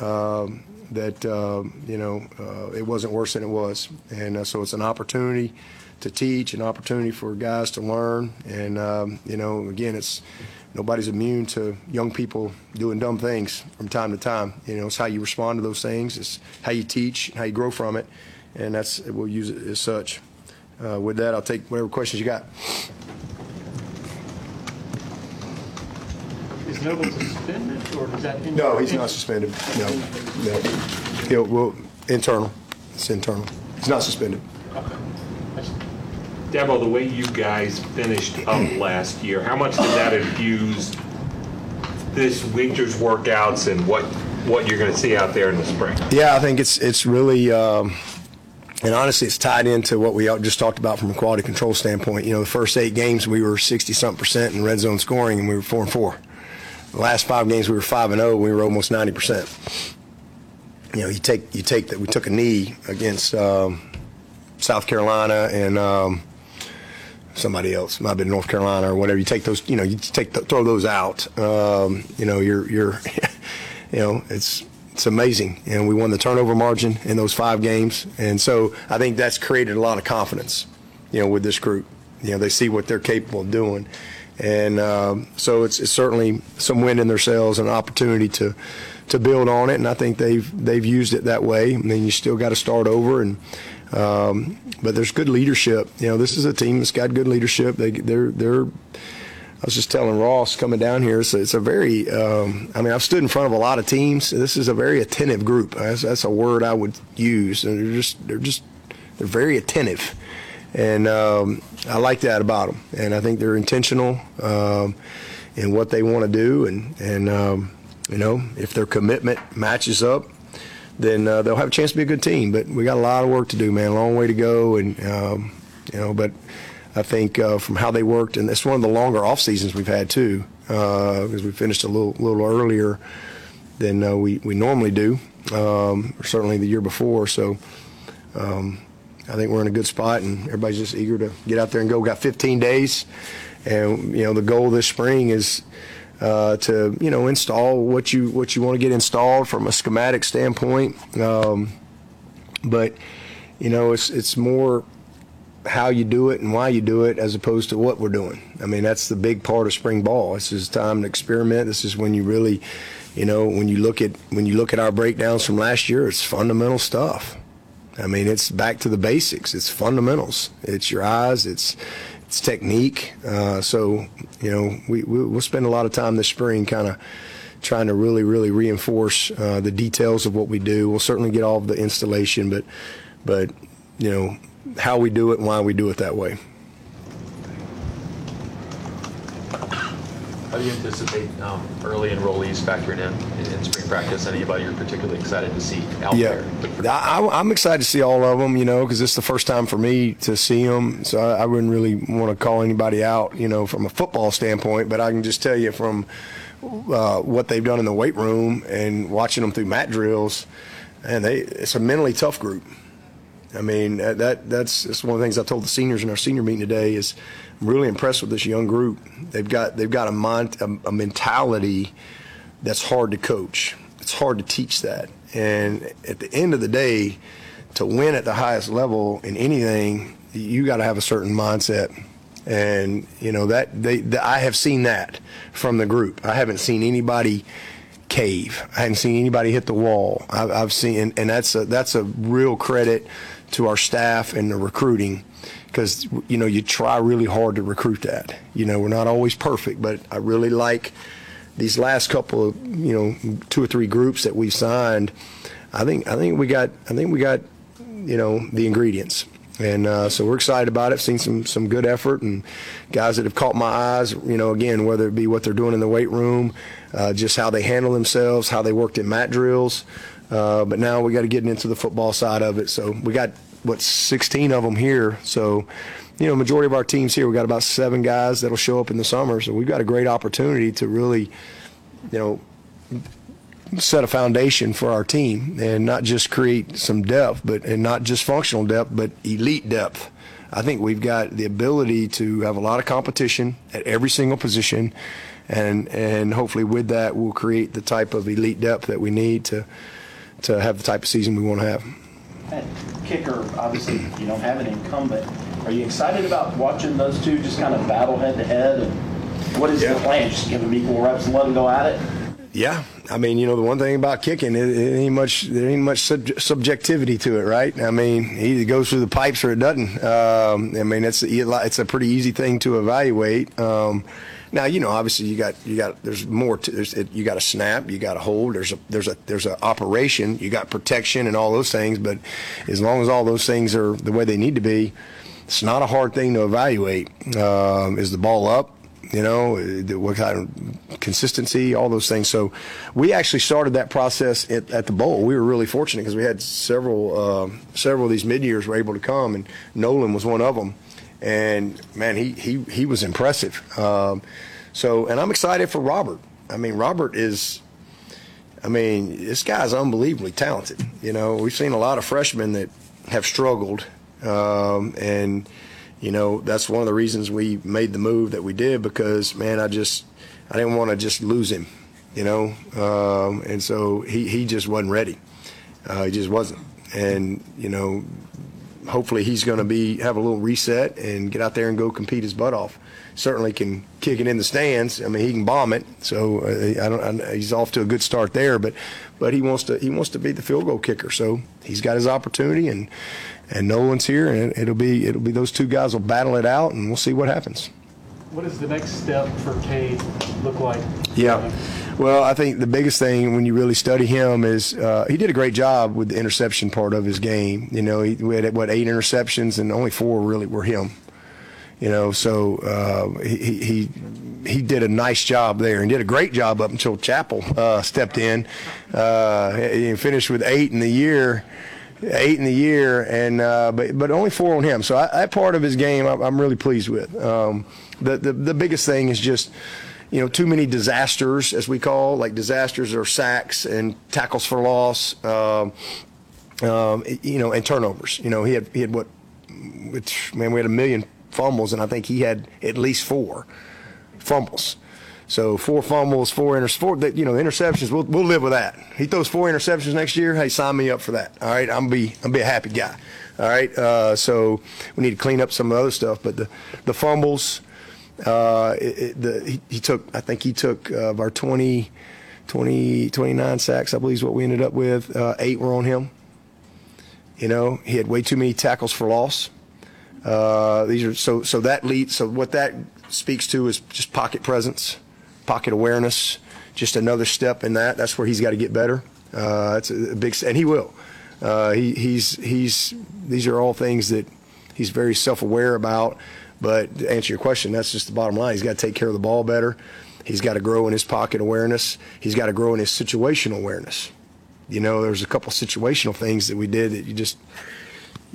um, that, uh, you know, uh, it wasn't worse than it was. And uh, so it's an opportunity to teach, an opportunity for guys to learn. And, um, you know, again, it's nobody's immune to young people doing dumb things from time to time. You know, it's how you respond to those things, it's how you teach, how you grow from it. And that's, we'll use it as such. Uh, with that, I'll take whatever questions you got. Is Noble suspended, or is that? No, he's not suspended. No, no. He'll, well, internal. It's internal. He's not suspended. Dabo, the way you guys finished up last year, how much did that infuse this winter's workouts and what what you're going to see out there in the spring? Yeah, I think it's it's really. Um, and honestly, it's tied into what we just talked about from a quality control standpoint. You know, the first eight games we were 60 something percent in red zone scoring, and we were four and four. The last five games we were five and zero. We were almost 90 percent. You know, you take you take that we took a knee against um, South Carolina and um, somebody else. Might have been North Carolina or whatever. You take those. You know, you take the, throw those out. Um, you know, you're you're. you know, it's it's amazing. And we won the turnover margin in those five games. And so I think that's created a lot of confidence, you know, with this group. You know, they see what they're capable of doing. And um, so it's, it's certainly some wind in their sails and an opportunity to to build on it. And I think they've they've used it that way. I mean, you still got to start over. And um, but there's good leadership. You know, this is a team that's got good leadership. They they're they're I was just telling Ross coming down here, it's a, it's a very, um, I mean, I've stood in front of a lot of teams. This is a very attentive group. That's, that's a word I would use. And they're just, they're just, they're very attentive. And um, I like that about them. And I think they're intentional um, in what they want to do. And, and um, you know, if their commitment matches up, then uh, they'll have a chance to be a good team. But we got a lot of work to do, man. A long way to go. And, um, you know, but I think uh, from how they worked, and it's one of the longer off seasons we've had too. because we finished a little little earlier than uh, we we normally do, um, or certainly the year before. So. Um, I think we're in a good spot, and everybody's just eager to get out there and go. Got 15 days, and you know the goal this spring is uh, to you know install what you what you want to get installed from a schematic standpoint. Um, but you know it's it's more how you do it and why you do it as opposed to what we're doing. I mean that's the big part of spring ball. This is time to experiment. This is when you really, you know, when you look at when you look at our breakdowns from last year, it's fundamental stuff. I mean, it's back to the basics. It's fundamentals. It's your eyes. It's it's technique. Uh, so you know, we, we will spend a lot of time this spring, kind of trying to really, really reinforce uh, the details of what we do. We'll certainly get all of the installation, but but you know how we do it and why we do it that way. How do you anticipate um, early enrollees factoring in in spring practice? Anybody you're particularly excited to see out yeah. there? I, I'm excited to see all of them, you know, because it's the first time for me to see them. So I, I wouldn't really want to call anybody out, you know, from a football standpoint. But I can just tell you from uh, what they've done in the weight room and watching them through mat drills, and they it's a mentally tough group. I mean, that, that that's, that's one of the things I told the seniors in our senior meeting today is I'm really impressed with this young group. They've got they've got a mind a, a mentality that's hard to coach. It's hard to teach that. And at the end of the day, to win at the highest level in anything, you got to have a certain mindset. And you know that they, th I have seen that from the group. I haven't seen anybody cave. I haven't seen anybody hit the wall. I've, I've seen, and that's a that's a real credit to our staff and the recruiting because you know you try really hard to recruit that. You know we're not always perfect, but I really like these last couple of you know two or three groups that we've signed. I think I think we got I think we got you know the ingredients. And uh, so we're excited about it. Seen some some good effort and guys that have caught my eyes. You know, again, whether it be what they're doing in the weight room, uh, just how they handle themselves, how they worked in mat drills. Uh, but now we got to get into the football side of it. So we got what 16 of them here. So you know, majority of our teams here, we got about seven guys that'll show up in the summer. So we've got a great opportunity to really, you know, set a foundation for our team and not just create some depth, but and not just functional depth, but elite depth. I think we've got the ability to have a lot of competition at every single position, and and hopefully with that we'll create the type of elite depth that we need to to have the type of season we want to have. At kicker, obviously, you don't have an incumbent. Are you excited about watching those two just kind of battle head to head? And what is the plan? Just give them equal reps and let them go at it? Yeah, I mean, you know, the one thing about kicking, it, it ain't much. There ain't much sub- subjectivity to it, right? I mean, it either goes through the pipes or it doesn't. Um, I mean, it's it's a pretty easy thing to evaluate. Um, now, you know, obviously, you got you got there's more. To, there's it, you got a snap, you got a hold. There's a there's a there's a operation. You got protection and all those things. But as long as all those things are the way they need to be, it's not a hard thing to evaluate. Um, is the ball up? you know, uh, what kind of consistency, all those things. So we actually started that process at, at the bowl. We were really fortunate because we had several uh, several of these mid years were able to come, and Nolan was one of them. And man, he he he was impressive. Um, so, and I'm excited for Robert. I mean, Robert is. I mean, this guy's unbelievably talented. You know, we've seen a lot of freshmen that have struggled, um, and you know that's one of the reasons we made the move that we did because man i just i didn't want to just lose him you know um, and so he, he just wasn't ready uh, he just wasn't and you know hopefully he's going to be have a little reset and get out there and go compete his butt off. Certainly can kick it in the stands. I mean he can bomb it. So uh, I don't, I, he's off to a good start there but but he wants to he wants to be the field goal kicker. So he's got his opportunity and and Nolan's here, and it'll be it'll be those two guys will battle it out, and we'll see what happens. What does the next step for Cade look like? Yeah. Well, I think the biggest thing when you really study him is uh, he did a great job with the interception part of his game. You know, he we had what eight interceptions, and only four really were him. You know, so uh, he, he he did a nice job there and did a great job up until Chapel uh, stepped in. Uh, he finished with eight in the year eight in the year, and uh, but but only four on him. So I, that part of his game, I'm, I'm really pleased with. Um, the, the the biggest thing is just you know, too many disasters, as we call, like disasters or sacks and tackles for loss, um, um, you know, and turnovers. You know, he had he had what, which man, we had a million fumbles, and I think he had at least four fumbles. So four fumbles, four inter, four that you know interceptions. We'll we'll live with that. He throws four interceptions next year. Hey, sign me up for that. All right, I'm be I'm be a happy guy. All right. Uh, so we need to clean up some of the other stuff, but the the fumbles. Uh, it, the, he, he took. I think he took uh, of our 20, 20, 29 sacks. I believe is what we ended up with. Uh, eight were on him. You know, he had way too many tackles for loss. Uh, these are so so that leads. So what that speaks to is just pocket presence pocket awareness, just another step in that. That's where he's got to get better. Uh, that's a big, and he will. Uh, he, he's he's these are all things that he's very self-aware about. But to answer your question, that's just the bottom line. He's got to take care of the ball better. He's got to grow in his pocket awareness. He's got to grow in his situational awareness. You know, there's a couple situational things that we did that you just,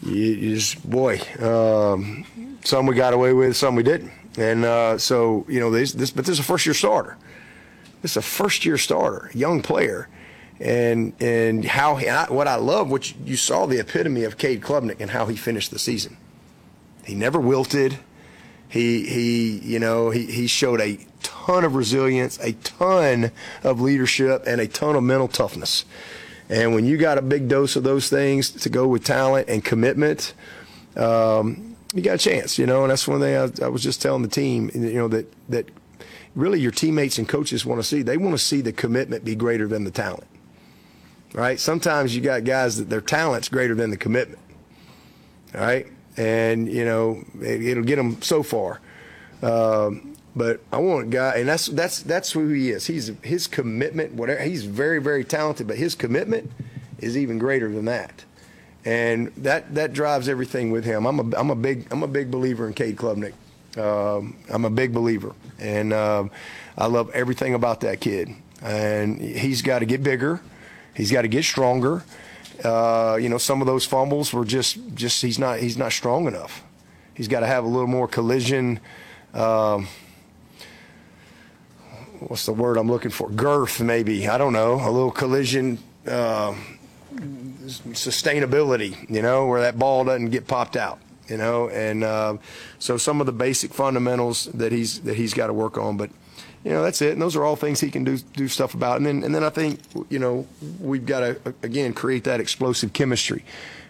you, you just, boy, um, some we got away with, some we didn't. And uh, so, you know, this, this, but this is a first year starter. This is a first year starter, young player. And and how and I, what I love, which you saw the epitome of Cade Klubnik and how he finished the season. He never wilted. He he you know he he showed a ton of resilience, a ton of leadership, and a ton of mental toughness. And when you got a big dose of those things to go with talent and commitment, um, you got a chance, you know, and that's one thing I, I, was just telling the team, you know, that that really your teammates and coaches want to see. They want to see the commitment be greater than the talent, right? Sometimes you got guys that their talent's greater than the commitment, all right, and you know it, will get them so far. Um, but I want guy, and that's that's that's who he is. He's his commitment, whatever. He's very very talented, but his commitment is even greater than that and that that drives everything with him. I'm a I'm a big I'm a big believer in Cade Klubnik. Um, I'm a big believer, and um, I love everything about that kid. And he's got to get bigger. He's got to get stronger. Uh, you know, some of those fumbles were just just he's not he's not strong enough. He's got to have a little more collision. Um, what's the word I'm looking for? Girth, maybe. I don't know. A little collision. Uh, sustainability, you know, where that ball doesn't get popped out, you know, and uh, so some of the basic fundamentals that he's that he's got to work on, but you know that's it, and those are all things he can do do stuff about, and then and then I think you know we've got to again create that explosive chemistry,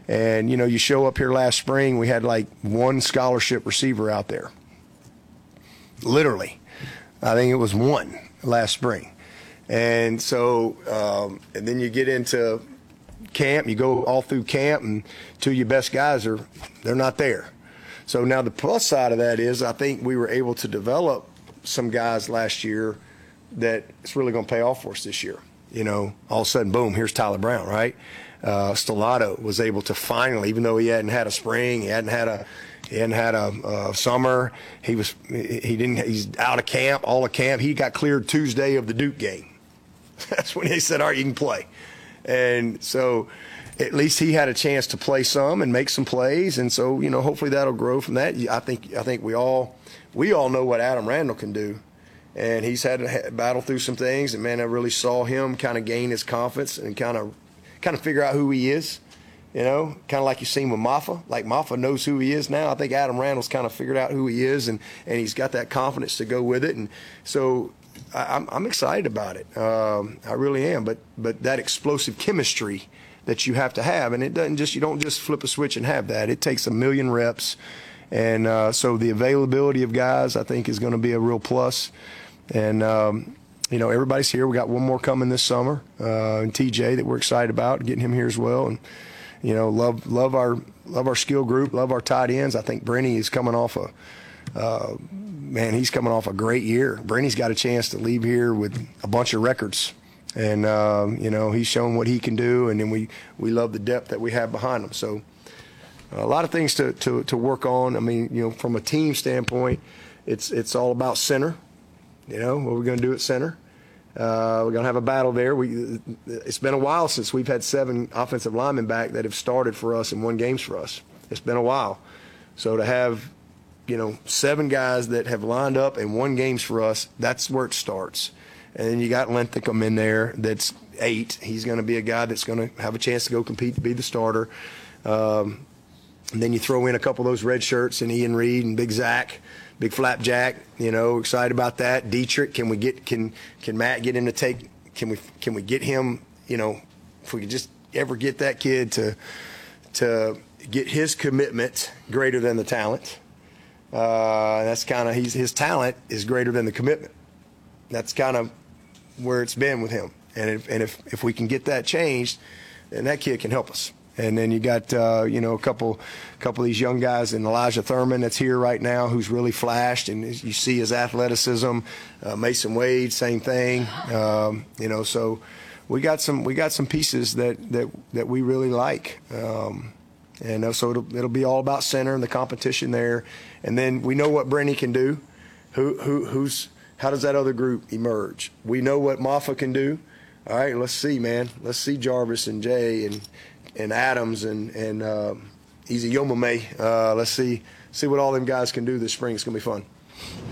and you know you show up here last spring, we had like one scholarship receiver out there, literally, I think it was one last spring. And so, um, and then you get into camp. You go all through camp, and two of your best guys are they're not there. So now the plus side of that is I think we were able to develop some guys last year that it's really going to pay off for us this year. You know, all of a sudden, boom, here's Tyler Brown, right? Uh, Stellato was able to finally, even though he hadn't had a spring, he hadn't had a he hadn't had a, a, summer. He was he didn't he's out of camp, all of camp. He got cleared Tuesday of the Duke game. That's when they said, "All right, you can play." And so at least he had a chance to play some and make some plays. And so, you know, hopefully that'll grow from that. I think, I think we all, we all know what Adam Randall can do. And he's had to battle through some things. And man, I really saw him kind of gain his confidence and kind of, kind of figure out who he is. You know, kind of like you've seen with Mafah. Like Mafah knows who he is now. I think Adam Randall's kind of figured out who he is, and, and he's got that confidence to go with it. And so I, am I'm excited about it. Um, I really am. But but that explosive chemistry that you have to have, and it doesn't just you don't just flip a switch and have that. It takes a million reps, and uh, so the availability of guys I think is going to be a real plus. And um, you know everybody's here. We got one more coming this summer, uh, and TJ that we're excited about getting him here as well. And you know love love our love our skill group, love our tight ends. I think Brenny is coming off a uh, man, he's coming off a great year. Brenny's got a chance to leave here with a bunch of records. And, um, you know, he's shown what he can do, and then we, we love the depth that we have behind him. So, a lot of things to, to, to work on. I mean, you know, from a team standpoint, it's, it's all about center. You know, what we're going to do at center. Uh, we're going to have a battle there. We, it's been a while since we've had seven offensive linemen back that have started for us and won games for us. It's been a while. So to have you know, seven guys that have lined up and won games for us. That's where it starts. And then you got Linthicum in there that's eight. He's going to be a guy that's going to have a chance to go compete to be the starter. Um, and then you throw in a couple of those red shirts and Ian Reed and Big Zach, Big Flapjack. You know, excited about that. Dietrick, can we get can can Matt get him to take? Can we can we get him? You know, if we could just ever get that kid to to get his commitment greater than the talent. Uh, that's kind of his talent is greater than the commitment. That's kind of where it's been with him. And if, and if if we can get that changed, then that kid can help us. And then you got uh, you know a couple couple of these young guys and Elijah Thurman that's here right now who's really flashed and you see his athleticism. Uh, Mason Wade, same thing. Um, you know, so we got some we got some pieces that that that we really like. Um, and uh, so it'll, it'll be all about center and the competition there. And then we know what Brenny can do. Who, who, who's, how does that other group emerge? We know what Mafah can do. All right, let's see, man. Let's see Jarvis and Jay and, and Adams and, and uh, Easy Yomame. Uh, let's see, see what all them guys can do this spring. It's going to be fun.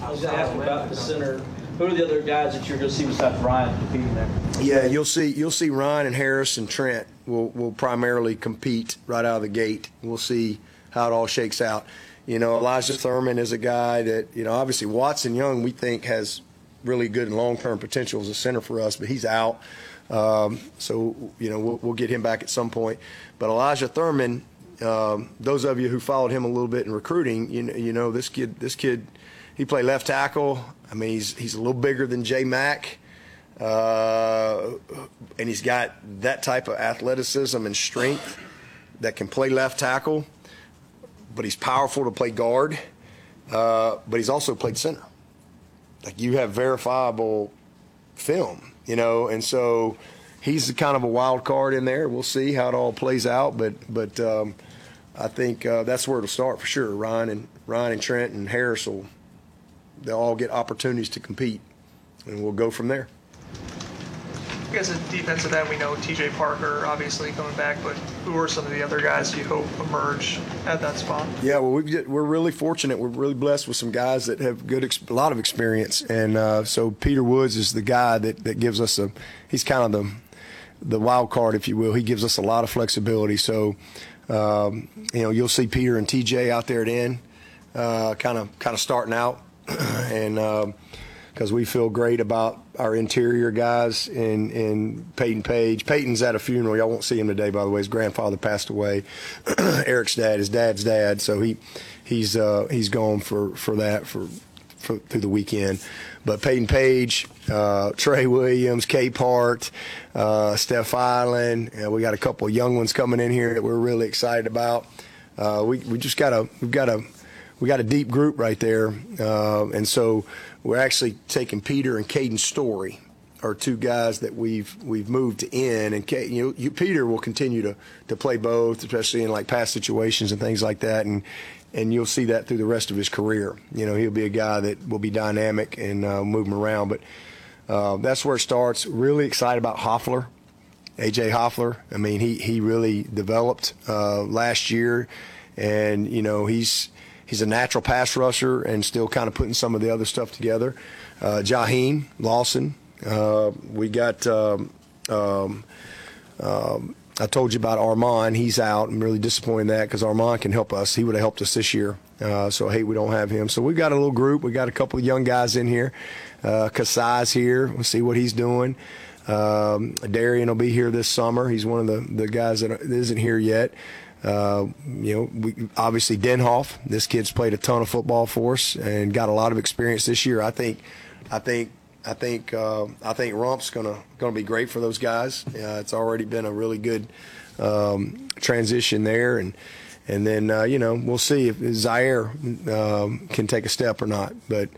I was asking about the center. Who are the other guys that you're going to see besides Ryan competing there? Yeah, you'll see you'll see Ryan and Harris and Trent will will primarily compete right out of the gate. We'll see how it all shakes out. You know, Elijah Thurman is a guy that you know obviously Watson Young we think has really good and long term potential as a center for us, but he's out. Um, so you know we'll, we'll get him back at some point. But Elijah Thurman, um, those of you who followed him a little bit in recruiting, you know, you know this kid this kid he played left tackle. I mean, he's he's a little bigger than J Mac, uh, and he's got that type of athleticism and strength that can play left tackle. But he's powerful to play guard. Uh, but he's also played center. Like you have verifiable film, you know, and so he's kind of a wild card in there. We'll see how it all plays out, but but um, I think uh, that's where it'll start for sure. Ryan and Ryan and Trent and Harris will they'll all get opportunities to compete, and we'll go from there. I guess at defensive end, we know TJ Parker obviously coming back, but who are some of the other guys you hope emerge at that spot? Yeah, well, we we're really fortunate. We're really blessed with some guys that have good, a lot of experience, and uh, so Peter Woods is the guy that, that gives us a. He's kind of the the wild card, if you will. He gives us a lot of flexibility. So, um, you know, you'll see Peter and TJ out there at end, kind of kind of starting out, and. Um, because we feel great about our interior guys in Peyton Page. Peyton's at a funeral. Y'all won't see him today, by the way. His grandfather passed away. Eric's dad, his dad's dad. So he he's uh, he's gone for for that for, for through the weekend. But Peyton Page, uh, Trey Williams, Capehart, uh, Stephiylan. Uh, we got a couple young ones coming in here that we're really excited about. Uh, we we just got a we've got a we got a deep group right there, uh, and so we're actually taking Peter and Caden Story, are two guys that we've we've moved in, and Kay, you you, Peter will continue to to play both, especially in like past situations and things like that, and and you'll see that through the rest of his career. You know, he'll be a guy that will be dynamic and uh, move him around, but uh, that's where it starts. Really excited about Hoffler. AJ Hoffler. I mean, he he really developed uh, last year, and you know he's he's a natural pass rusher and still kind of putting some of the other stuff together. Uh, Jahiem Lawson. Uh, we got. Um, um, um, I told you about Armand. He's out. I'm really disappointed in that because Armand can help us. He would have helped us this year. Uh, so hate we don't have him. So we've got a little group. We got a couple of young guys in here. Uh, Kasai's here. We'll see what he's doing. Um, Darian will be here this summer. He's one of the, the guys that isn't here yet. Uh, you know, we, obviously Denhoff. This kid's played a ton of football for us and got a lot of experience this year. I think, I think, I think, uh, I think Rumph's gonna gonna be great for those guys. Uh, it's already been a really good um, transition there, and and then uh, you know we'll see if Zaire um, can take a step or not, but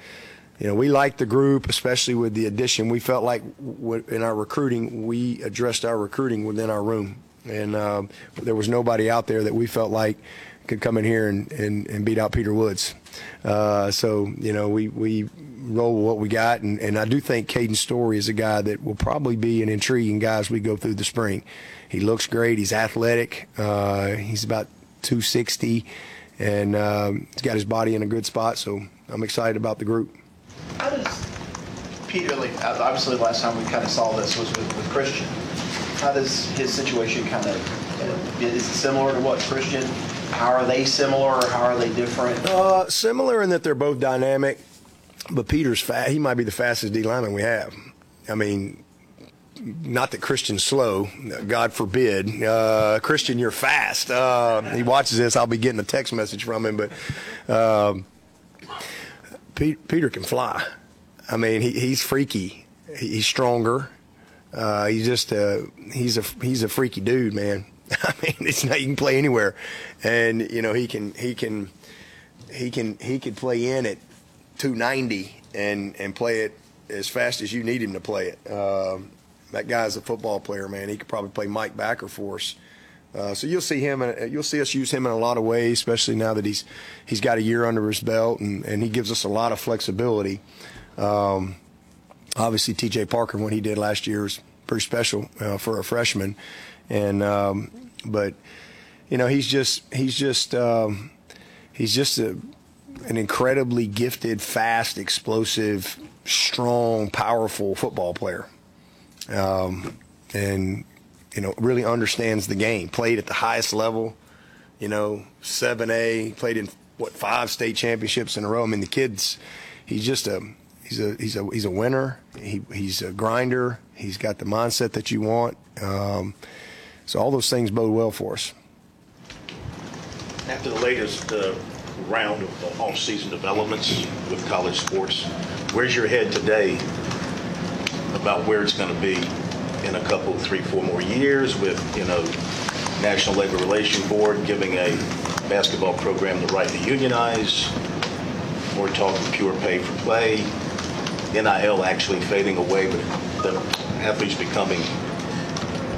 you know, we liked the group, especially with the addition. We felt like in our recruiting, we addressed our recruiting within our room. And um, there was nobody out there that we felt like could come in here and, and, and beat out Peter Woods. Uh, so, you know, we, we roll with what we got. And, and I do think Caden Story is a guy that will probably be an intriguing guy as we go through the spring. He looks great. He's athletic. Uh, he's about 260 and um, he's got his body in a good spot. So I'm excited about the group. How does Peter, obviously last time we kind of saw this was with, with Christian. How does his situation kind of, is it similar to what Christian, how are they similar or how are they different? Uh, similar in that they're both dynamic, but Peter's fat. He might be the fastest D lineman we have. I mean, not that Christian's slow, God forbid. Uh, Christian, you're fast. Uh, he watches this. I'll be getting a text message from him, but um, Pete, Peter can fly. I mean, he, he's freaky. He, he's stronger. Uh, he's just a he's a he's a freaky dude, man. I mean, it's not, he can play anywhere, and you know he can he can he can he could play in at 290 and and play it as fast as you need him to play it. Um, that guy's a football player, man. He could probably play Mike Backer for us. Uh, so you'll see him, and you'll see us use him in a lot of ways, especially now that he's he's got a year under his belt, and, and he gives us a lot of flexibility. Um, obviously, T.J. Parker, when he did last year was pretty special uh, for a freshman, and um, but you know he's just he's just um, he's just a, an incredibly gifted, fast, explosive, strong, powerful football player, um, and you know really understands the game. Played at the highest level, you know, seven A. Played in what five state championships in a row. I mean, the kid's he's just a he's a he's a he's a winner. He he's a grinder. He's got the mindset that you want. Um, so all those things bode well for us. After the latest uh, round of off-season developments with college sports, where's your head today about where it's going to be in a couple, three, four more years with, you know, National Labor Relations Board giving a basketball program the right to unionize, more talking pure pay for play, NIL actually fading away, but the athletes becoming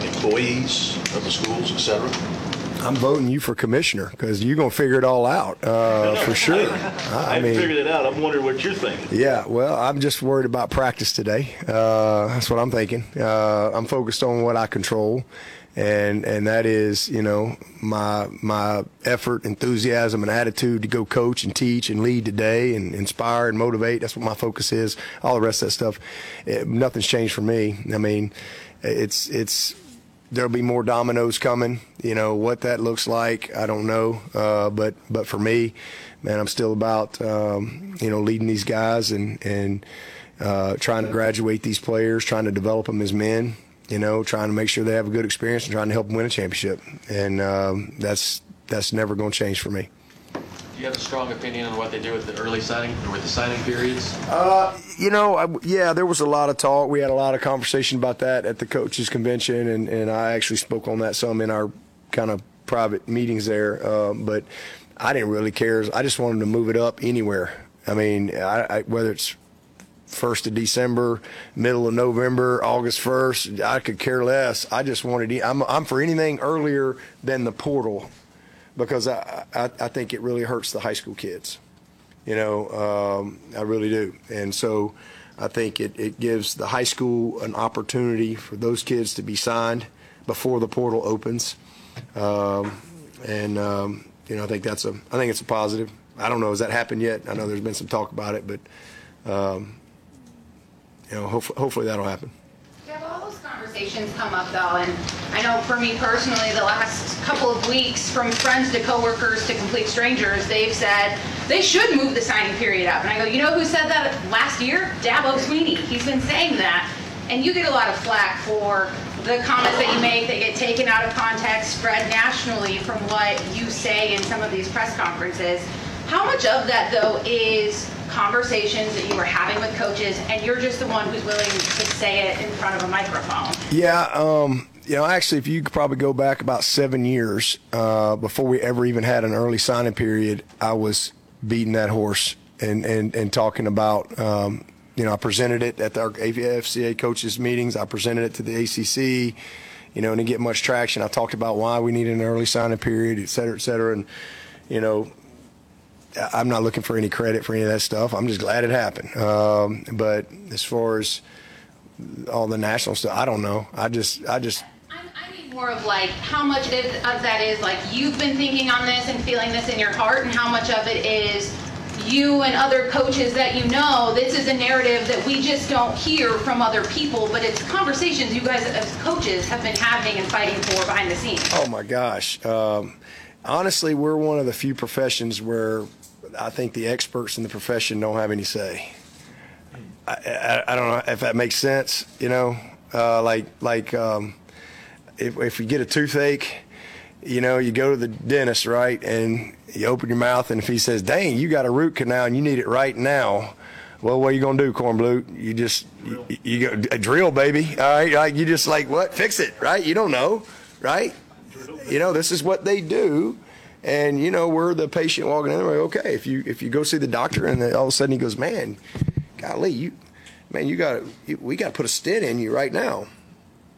employees of the schools, et cetera? I'm voting you for commissioner because you're gonna figure it all out uh, for sure. I, haven't figured it out. I'm wondering what you're thinking. Yeah, well, I'm just worried about practice today. Uh, that's what I'm thinking. Uh, I'm focused on what I control, and and that is, you know, my my effort, enthusiasm, and attitude to go coach and teach and lead today and inspire and motivate. That's what my focus is. All the rest of that stuff, it, nothing's changed for me. I mean, it's it's there'll be more dominoes coming. You know what that looks like, I don't know. Uh, but but for me, man, I'm still about um, you know leading these guys and and uh, trying to graduate these players, trying to develop them as men. You know, trying to make sure they have a good experience and trying to help them win a championship. And um, that's that's never going to change for me. Do you have a strong opinion on what they do with the early signing or with the signing periods? Uh, you know, I, yeah, there was a lot of talk. We had a lot of conversation about that at the coaches convention, and, and I actually spoke on that some in our kind of private meetings there. Uh, but I didn't really care. I just wanted to move it up anywhere. I mean, I, I, whether it's first of December, middle of November, August first, I could care less. I just wanted. I'm I'm for anything earlier than the portal because I, I, I think it really hurts the high school kids. You know, um, I really do. And so I think it, it gives the high school an opportunity for those kids to be signed before the portal opens. Um, and, um, you know, I think that's a, I think it's a positive. I don't know, has that happened yet? I know there's been some talk about it, but, um, you know, hopefully, hopefully that'll happen conversations come up though, and I know for me personally, the last couple of weeks, from friends to coworkers to complete strangers, they've said they should move the signing period up. And I go, you know who said that last year? Dabo Swinney. He's been saying that. And you get a lot of flack for the comments that you make that get taken out of context, spread nationally from what you say in some of these press conferences. How much of that, though, is conversations that you were having with coaches, and you're just the one who's willing to say it in front of a microphone? Yeah, um, you know, actually, if you could probably go back about seven years uh, before we ever even had an early signing period, I was beating that horse and and and talking about. Um, you know, I presented it at our FCA coaches meetings. I presented it to the ACC. You know, and didn't get much traction. I talked about why we needed an early signing period, et cetera, et cetera. And you know, I'm not looking for any credit for any of that stuff. I'm just glad it happened. Um, but as far as all the national stuff, I don't know. I just, I just. I, I mean more of like how much of of that is like you've been thinking on this and feeling this in your heart, and how much of it is you and other coaches that you know this is a narrative that we just don't hear from other people, but it's conversations you guys as coaches have been having and fighting for behind the scenes. Oh my gosh. Um, honestly, we're one of the few professions where I think the experts in the profession don't have any say. I, I, I don't know if that makes sense. You know, uh, like like um, if if you get a toothache, you know, you go to the dentist, right, and you open your mouth, and if he says, "Dang, you got a root canal and you need it right now," well, what are you gonna do, Cornblue? You just you, you go a drill, baby. All right, like you just like what? Fix it, right? You don't know, right? You know, this is what they do. And you know, we're the patient walking in. We're like, okay, if you if you go see the doctor, and all of a sudden he goes, man, golly, you, man, you got we got to put a stent in you right now.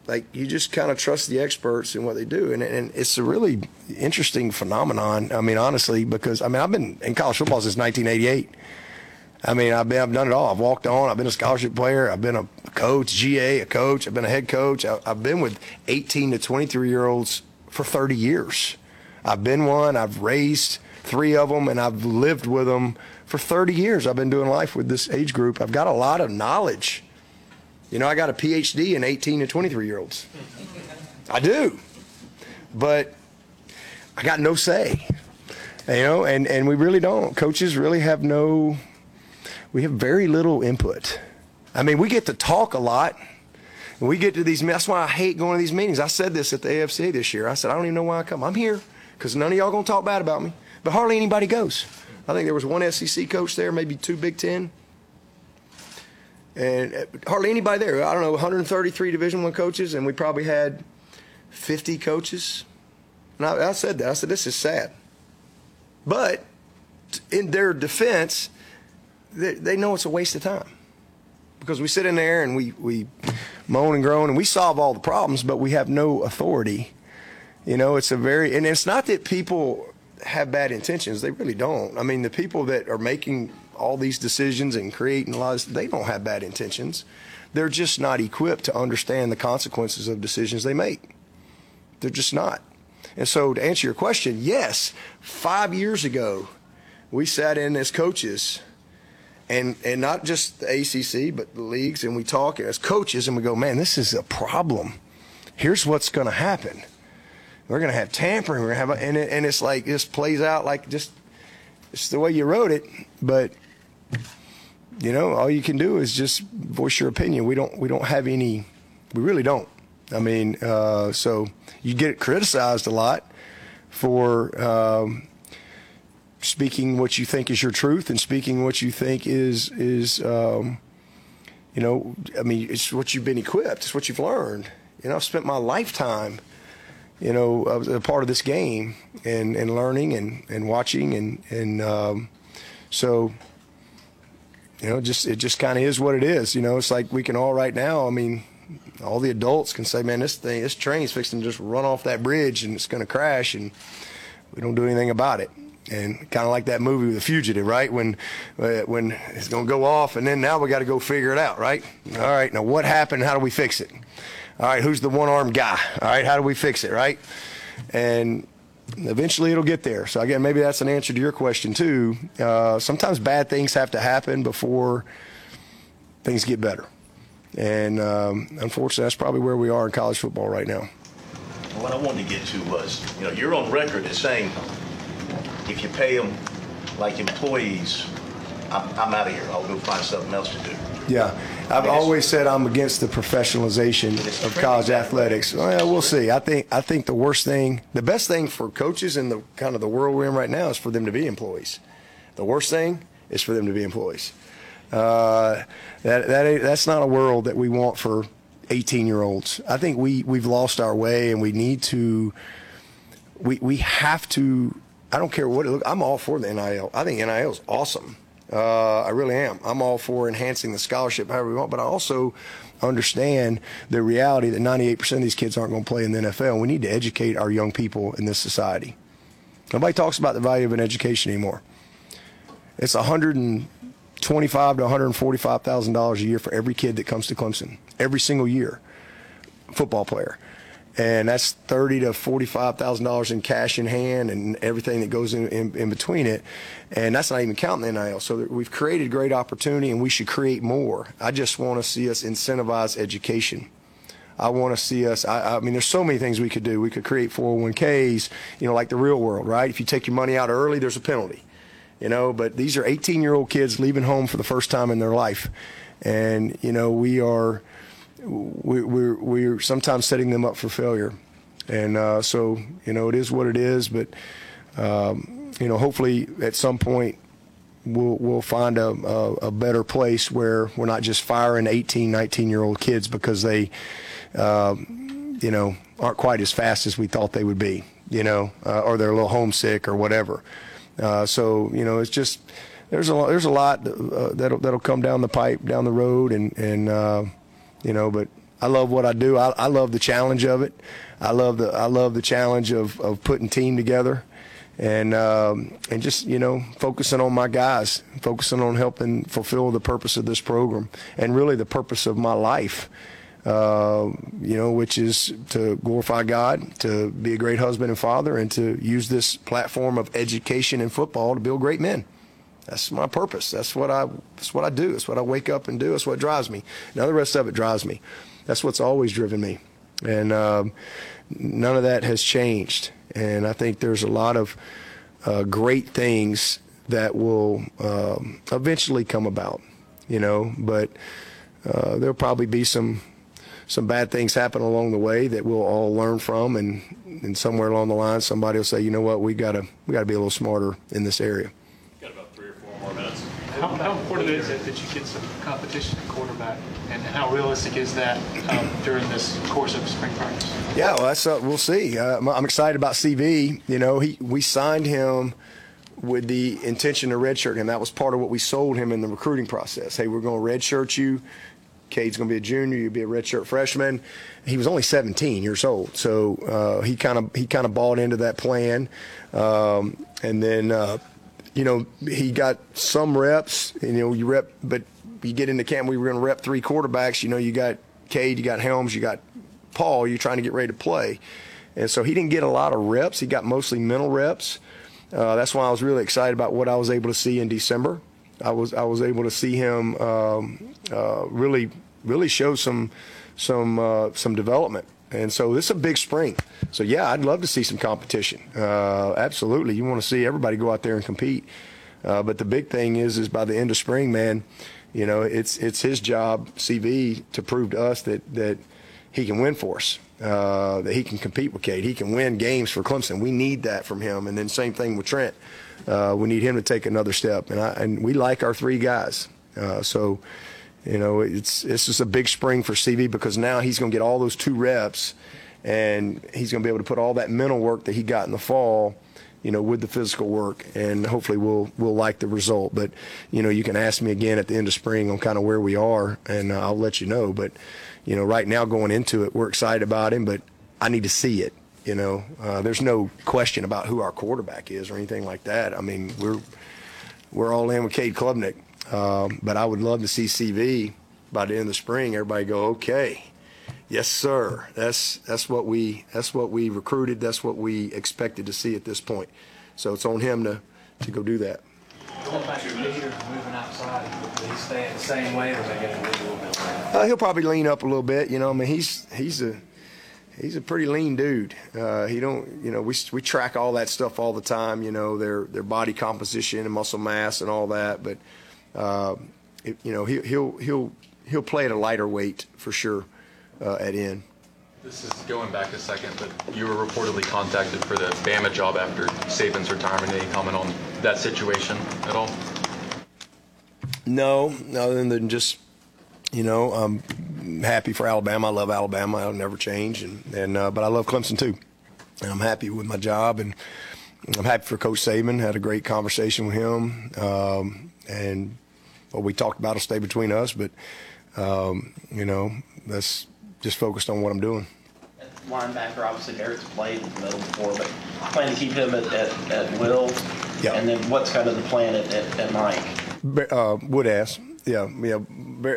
Like you just kind of trust the experts and what they do, and and it's a really interesting phenomenon. I mean, honestly, because I mean, I've been in college football since 1988. I mean, I've been I've done it all. I've walked on. I've been a scholarship player. I've been a coach, GA, a coach. I've been a head coach. I, I've been with 18 to 23 year olds for 30 years. I've been one. I've raised three of them, and I've lived with them for 30 years. I've been doing life with this age group. I've got a lot of knowledge. You know, I got a PhD in 18 to 23 year olds. I do, but I got no say. You know, and and we really don't. Coaches really have no. We have very little input. I mean, we get to talk a lot. We get to these. That's why I hate going to these meetings. I said this at the AFC this year. I said I don't even know why I come. I'm here because none of y'all gonna talk bad about me. But hardly anybody goes. I think there was one SEC coach there, maybe two Big Ten, and uh, hardly anybody there. I don't know, 133 Division One coaches, and we probably had 50 coaches. And I, I said that. I said this is sad. But in their defense, they, they know it's a waste of time because we sit in there and we, we moan and groan and we solve all the problems, but we have no authority. You know, it's a very, and it's not that people have bad intentions. They really don't. I mean, the people that are making all these decisions and creating laws, they don't have bad intentions. They're just not equipped to understand the consequences of decisions they make. They're just not. And so, to answer your question, yes, five years ago, we sat in as coaches and and not just the ACC, but the leagues, and we talk as coaches, and we go, man, this is a problem. Here's what's going to happen. We're going to have tampering. We're going to have, and it, and it's like this plays out like just it's the way you wrote it, but you know, all you can do is just voice your opinion. We don't we don't have any. We really don't. I mean, uh, so you get criticized a lot for. Um, speaking what you think is your truth and speaking what you think is is um, you know I mean it's what you've been equipped it's what you've learned you know I've spent my lifetime you know a part of this game and and learning and and watching and and um, so you know just it just kind of is what it is you know it's like we can all right now I mean all the adults can say man this thing this train's fixing to just run off that bridge and it's going to crash and we don't do anything about it and kind of like that movie The Fugitive, right? When uh, when it's going to go off, and then now we got to go figure it out, right? All right, now what happened? How do we fix it? All right, who's the one-armed guy? All right, how do we fix it, right? And eventually it'll get there. So again, maybe that's an answer to your question too. Uh, sometimes bad things have to happen before things get better, and um, unfortunately, that's probably where we are in college football right now. What I wanted to get to was, you know, you're on record as saying if you pay them like employees, I'm, I'm out of here. I'll go find something else to do. Yeah, I've always said I'm against the professionalization of college athletics. Well, we'll see. I think I think the worst thing, the best thing for coaches in the kind of the world we're in right now is for them to be employees. The worst thing is for them to be employees. Uh, that that that's not a world that we want for 18 year olds. I think we we've lost our way, and we need to. We we have to. I don't care what it look. I'm all for the NIL. I think NIL is awesome. Uh, I really am. I'm all for enhancing the scholarship however we want, but I also understand the reality that 98% of these kids aren't going to play in the NFL. We need to educate our young people in this society. Nobody talks about the value of an education anymore. It's 125 to 145 thousand dollars a year for every kid that comes to Clemson every single year, football player. And that's thirty to forty-five thousand dollars in cash in hand and everything that goes in, in, in between it, and that's not even counting the NIL. So we've created great opportunity, and we should create more. I just want to see us incentivize education. I want to see us. I, I mean, there's so many things we could do. We could create 401ks, you know, like the real world, right? If you take your money out early, there's a penalty, you know. But these are 18 year old kids leaving home for the first time in their life, and you know, we are we, we're we're sometimes setting them up for failure, and uh, so you know, it is what it is. But um, you know, hopefully at some point we'll we'll find a, a, a better place where we're not just firing 18, 19 year old kids because they, uh, you know, aren't quite as fast as we thought they would be, you know, uh, or they're a little homesick or whatever. Uh, so you know, it's just there's a there's a lot uh, that'll that'll come down the pipe down the road, and and uh, you know, but I love what I do. I, I love the challenge of it. I love the I love the challenge of of putting team together and um, and just you know focusing on my guys, focusing on helping fulfill the purpose of this program, and really the purpose of my life. Uh, you know, which is to glorify God, to be a great husband and father, and to use this platform of education and football to build great men. That's my purpose. That's what I. That's what I do. That's what I wake up and do. That's what drives me. Now the rest of it drives me. That's what's always driven me, and um, none of that has changed. And I think there's a lot of uh, great things that will um, eventually come about, you know. But uh, there'll probably be some some bad things happen along the way that we'll all learn from, and, and somewhere along the line, somebody will say, you know what, we gotta we gotta be a little smarter in this area. More minutes. How, how important is it that you get some competition at quarterback, and how realistic is that um, during this course of spring practice? Yeah, well, that's uh, we'll see. Uh, I'm- I'm excited about CV. You know, he we signed him with the intention to redshirt him. That was part of what we sold him in the recruiting process. Hey, we're going to redshirt you. Cade's going to be a junior. You'll be a redshirt freshman. He was only 17 years old, so uh, he kind of he kind of bought into that plan, um, and then. Uh, you know, he got some reps. You know, you rep, but you get into camp. We were going to rep three quarterbacks. You know, you got Cade, you got Helms, you got Paul. You're trying to get ready to play, and so he didn't get a lot of reps. He got mostly mental reps. Uh, that's why I was really excited about what I was able to see in December. I was I was able to see him um, uh, really really show some some uh, some development. And so this is a big spring. So yeah, I'd love to see some competition. Uh, absolutely, you want to see everybody go out there and compete. Uh, but the big thing is, is by the end of spring, man, you know, it's it's his job, CV, to prove to us that that he can win for us, uh, that he can compete with Cade, he can win games for Clemson. We need that from him. And then same thing with Trent. Uh, we need him to take another step. And I, and we like our three guys. Uh, so you know, it's it's just a big spring for CV because now he's going to get all those two reps, and he's going to be able to put all that mental work that he got in the fall, you know, with the physical work, and hopefully we'll we'll like the result. But you know, you can ask me again at the end of spring on kind of where we are, and uh, I'll let you know. But you know, right now going into it, we're excited about him, but I need to see it. You know, uh, there's no question about who our quarterback is or anything like that. I mean, we're we're all in with Cade Klubnik. Um, but I would love to see CV by the end of the spring. Everybody go, okay, yes, sir. That's that's what we that's what we recruited. That's what we expected to see at this point. So it's on him to to go do that. Uh, he'll probably lean up a little bit. You know, I mean, he's he's a he's a pretty lean dude. Uh, he don't, you know, we we track all that stuff all the time. You know, their their body composition and muscle mass and all that. But uh, it, you know, he, he'll he'll he'll play at a lighter weight for sure uh, at end. This is going back a second, but you were reportedly contacted for the Bama job after Saban's retirement. Any comment on that situation at all? No, other than just, you know, I'm happy for Alabama. I love Alabama. I'll never change. And, and uh, but I love Clemson too. And I'm happy with my job. And I'm happy for Coach Saban. Had a great conversation with him. Um, and what we talked about will stay between us. But, um, you know, that's just focused on what I'm doing. linebacker. Obviously, Barrett's played in the middle before, but plan to keep him at, at, at will. Yeah. And then what's kind of the plan at, at, at Mike? uh, Woodaz. yeah, yeah.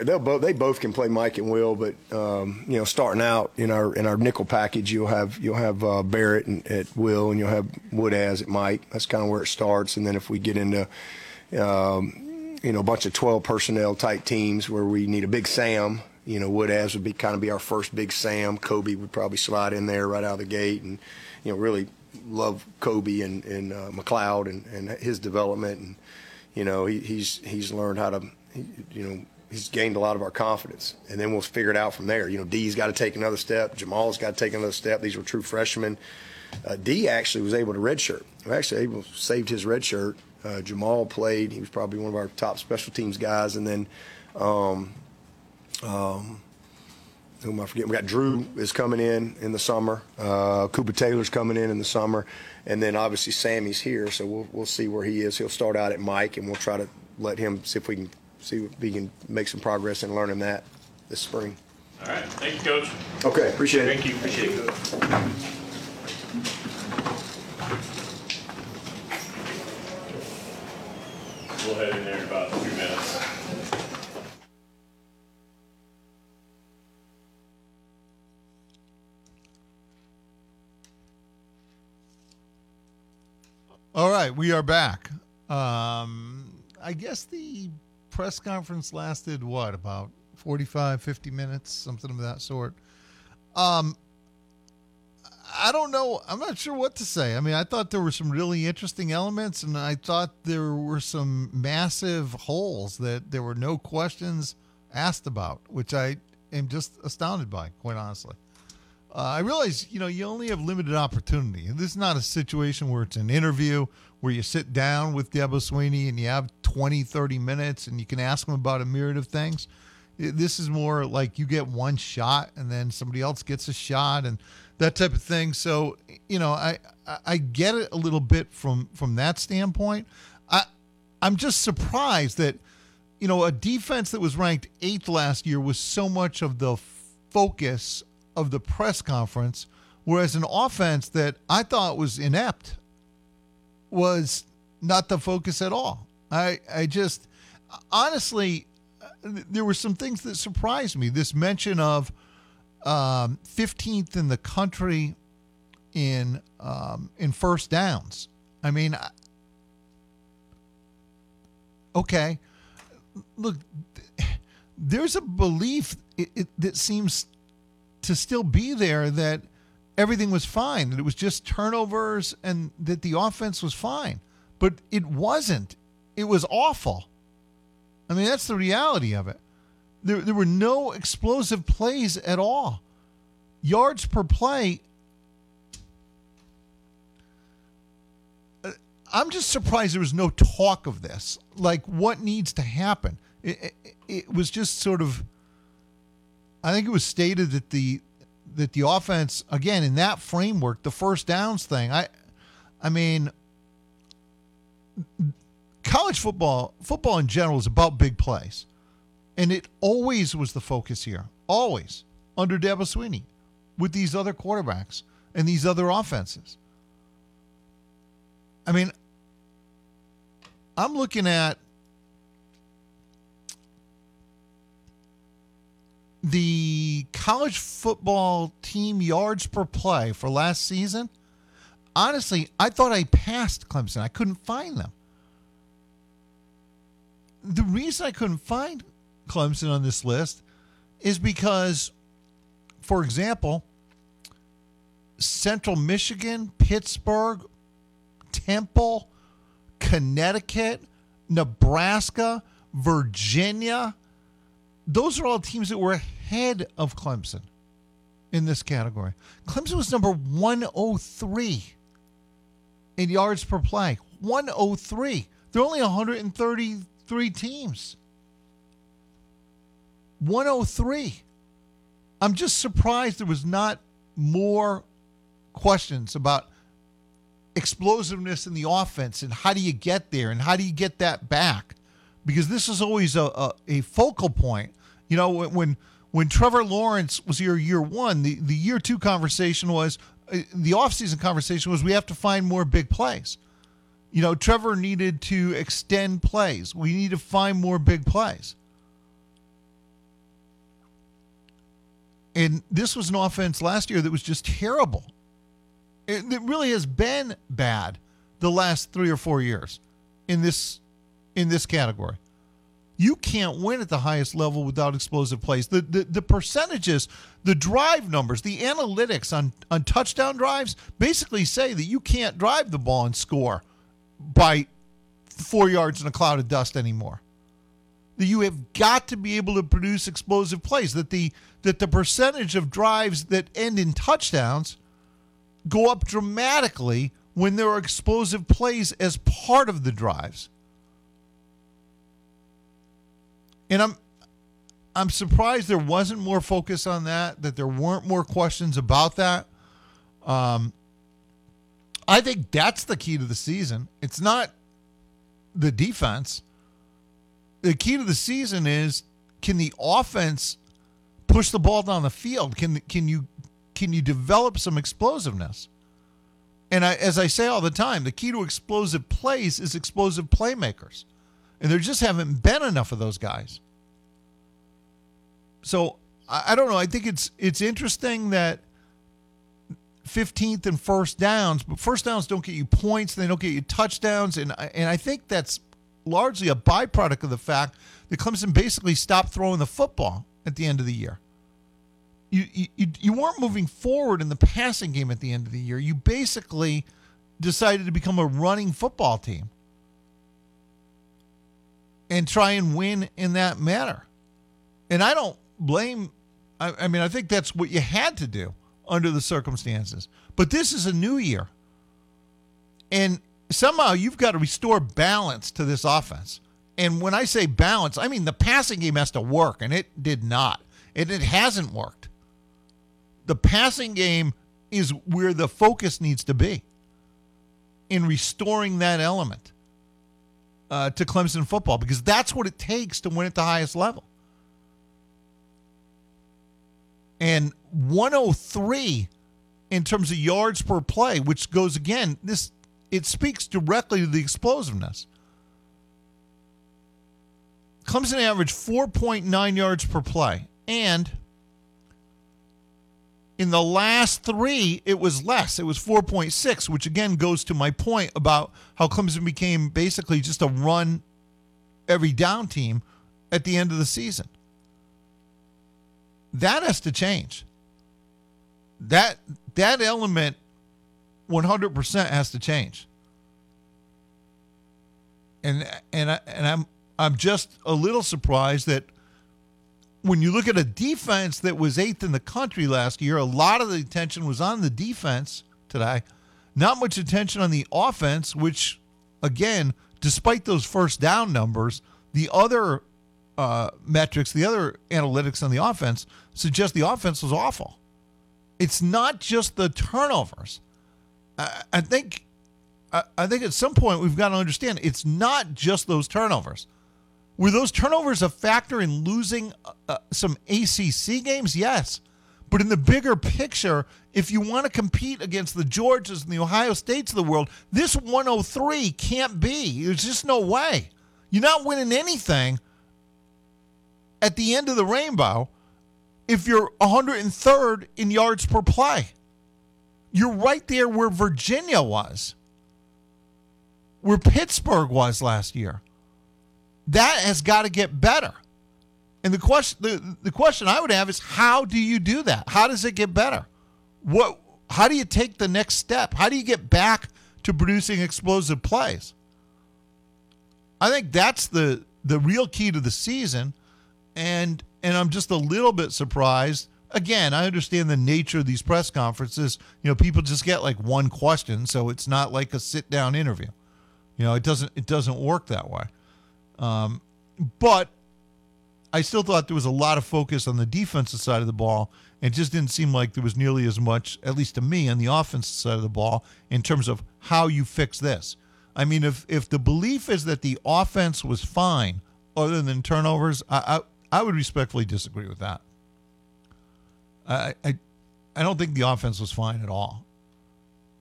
They'll both they both can play Mike and Will, but um, you know, starting out in our in our nickel package, you'll have you'll have uh, Barrett and, at Will, and you'll have Woodaz at Mike. That's kind of where it starts, and then if we get into um, you know a bunch of twelve personnel type teams where we need a big Sam, you know, Woodaz would be kind of be our first big Sam. Kobe would probably slide in there right out of the gate, and you know, really love Kobe and and uh, McCloud and, and his development and you know, he, he's he's learned how to, you know, he's gained a lot of our confidence, and then we'll figure it out from there. You know, D's got to take another step. Jamal's got to take another step. These were true freshmen. Uh, D actually was able to redshirt. We actually able saved his red shirt. Uh, Jamal played. He was probably one of our top special teams guys, and then. Um, um, who am I forgetting? We got Drew is coming in in the summer. Uh, Cooper Taylor's coming in in the summer, and then obviously Sammy's here, so we'll we'll see where he is. He'll start out at Mike, and we'll try to let him see if we can see if we can make some progress in learning that this spring. All right. Thank you, Coach. Okay, appreciate it. Thank you. Appreciate it. Head in there in about two minutes. All right, we are back. Um, I guess the press conference lasted what about 45 50 minutes something of that sort um i don't know i'm not sure what to say i mean i thought there were some really interesting elements and i thought there were some massive holes that there were no questions asked about which i am just astounded by quite honestly uh, I realize, you know, you only have limited opportunity. This is not a situation where it's an interview where you sit down with Dabo Swinney and you have 20, 30 minutes and you can ask him about a myriad of things. This is more like you get one shot and then somebody else gets a shot and that type of thing. So, you know, I I- get it a little bit from from that standpoint. I I'm just surprised that you know, a defense that was ranked eighth last year was so much of the focus of the press conference, whereas an offense that I thought was inept was not the focus at all. I I just honestly uh, there were some things that surprised me. This mention of um, 15th in the country in um, in first downs. I mean, okay, look, there's a belief it, it, that seems to still be there that everything was fine, that it was just turnovers and that the offense was fine. But it wasn't. It was awful. I mean, that's the reality of it. There, there were no explosive plays at all. Yards per play. uh, I'm just surprised there was no talk of this. Like, what needs to happen? It, it, it was just sort of. I think it was stated that the that the offense again in that framework, the first downs thing. I, I mean, college football, football in general is about big plays, and it always was the focus here, always under Dabo Swinney, with these other quarterbacks and these other offenses. I mean, I'm looking at the college football team yards per play for last season. Honestly, I thought I passed Clemson. I couldn't find them. The reason I couldn't find Clemson on this list is because, for example, Central Michigan, Pittsburgh, Temple, Connecticut, Nebraska, Virginia, those are all teams that were ahead of Clemson in this category. Clemson was number 103 in yards per play. 103. There are only 133 teams. 103. I'm just surprised there was not more questions about explosiveness in the offense and how do you get there and how do you get that back? Because this is always a, a, a focal point. You know when, when trevor lawrence was here year one the, the year two conversation was uh, the offseason conversation was we have to find more big plays. You know trevor needed to extend plays. We need to find more big plays And this was an offense last year that was just terrible. It, it really has been bad the last three or four years in this in this category. You can't win at the highest level without explosive plays. The, the the percentages, the drive numbers, the analytics on on touchdown drives basically say that you can't drive the ball and score by four yards in a cloud of dust anymore. That you have got to be able to produce explosive plays. That the that the percentage of drives that end in touchdowns go up dramatically when there are explosive plays as part of the drives. And I'm I'm surprised there wasn't more focus on that, that there weren't more questions about that. Um, I think that's the key to the season. It's not the defense. The key to the season is can the offense push the ball down the field? Can can you can you develop some explosiveness? And I, as I say all the time, the key to explosive plays is explosive playmakers. And there just haven't been enough of those guys. So I, I don't know. I think it's it's interesting that 15th and first downs, but first downs don't get you points, they don't get you touchdowns, and and I think that's largely a byproduct of the fact that Clemson basically stopped throwing the football at the end of the year. You you you, weren't moving forward in the passing game at the end of the year. You basically decided to become a running football team and try and win in that manner. And I don't blame, I, I mean, I think that's what you had to do under the circumstances. But this is a new year. And somehow you've got to restore balance to this offense. And when I say balance, I mean the passing game has to work, and it did not. And it hasn't worked. The passing game is where the focus needs to be in restoring that element uh, to Clemson football because that's what it takes to win at the highest level. And 103 in terms of yards per play, which goes again, this it speaks directly to the explosiveness. Clemson averaged 4.9 yards per play. And in the last three, it was less. It was 4.6, which again goes to my point about how Clemson became basically just a run every down team at the end of the season. That has to change. That that element 100% has to change. And and I, and I'm I'm just a little surprised that when you look at a defense that was eighth in the country last year, a lot of the attention was on the defense today. Not much attention on the offense, which, again, despite those first down numbers, the other uh, metrics, the other analytics on the offense suggest the offense was awful. It's not just the turnovers. I, I think, I, I think at some point we've got to understand it's not just those turnovers. Were those turnovers a factor in losing uh, some ACC games? Yes. But in the bigger picture, if you want to compete against the Georgias and the Ohio States of the world, this 103 can't be. There's just no way. You're not winning anything at the end of the rainbow if you're 103rd in yards per play. You're right there where Virginia was, where Pittsburgh was last year that has got to get better. And the question the, the question I would have is how do you do that? How does it get better? What how do you take the next step? How do you get back to producing explosive plays? I think that's the the real key to the season and and I'm just a little bit surprised. Again, I understand the nature of these press conferences. You know, people just get like one question, so it's not like a sit down interview. You know, it doesn't it doesn't work that way. Um, but I still thought there was a lot of focus on the defensive side of the ball. It just didn't seem like there was nearly as much, at least to me, on the offensive side of the ball in terms of how you fix this. I mean, if if the belief is that the offense was fine, other than turnovers, I I, I would respectfully disagree with that. I, I I don't think the offense was fine at all.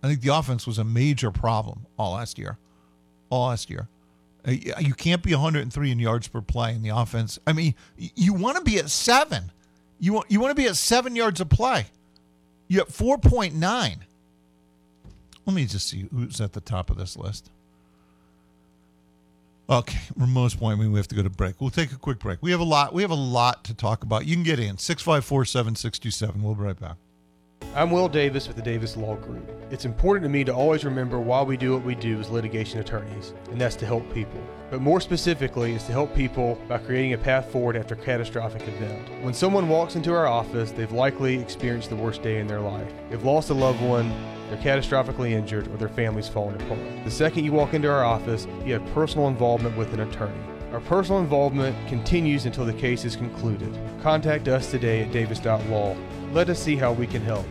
I think the offense was a major problem all last year, all last year. Uh, You can't be 103 in yards per play in the offense. I mean, you want to be at seven You want you want to be at seven yards of play. You're at four point nine. Let me just see who's at the top of this list. Okay, Ramon's point. We have to go to break. We'll take a quick break. We have a lot. We have a lot to talk about. You can get in six five four seven six two seven. We'll be right back. I'm Will Davis with the Davis Law Group. It's important to me to always remember why we do what we do as litigation attorneys, and that's to help people. But more specifically, is to help people by creating a path forward after a catastrophic event. When someone walks into our office, they've likely experienced the worst day in their life. They've lost a loved one, they're catastrophically injured, or their family's fallen apart. The second you walk into our office, you have personal involvement with an attorney. Our personal involvement continues until the case is concluded. Contact us today at davis.law. Let us see how we can help.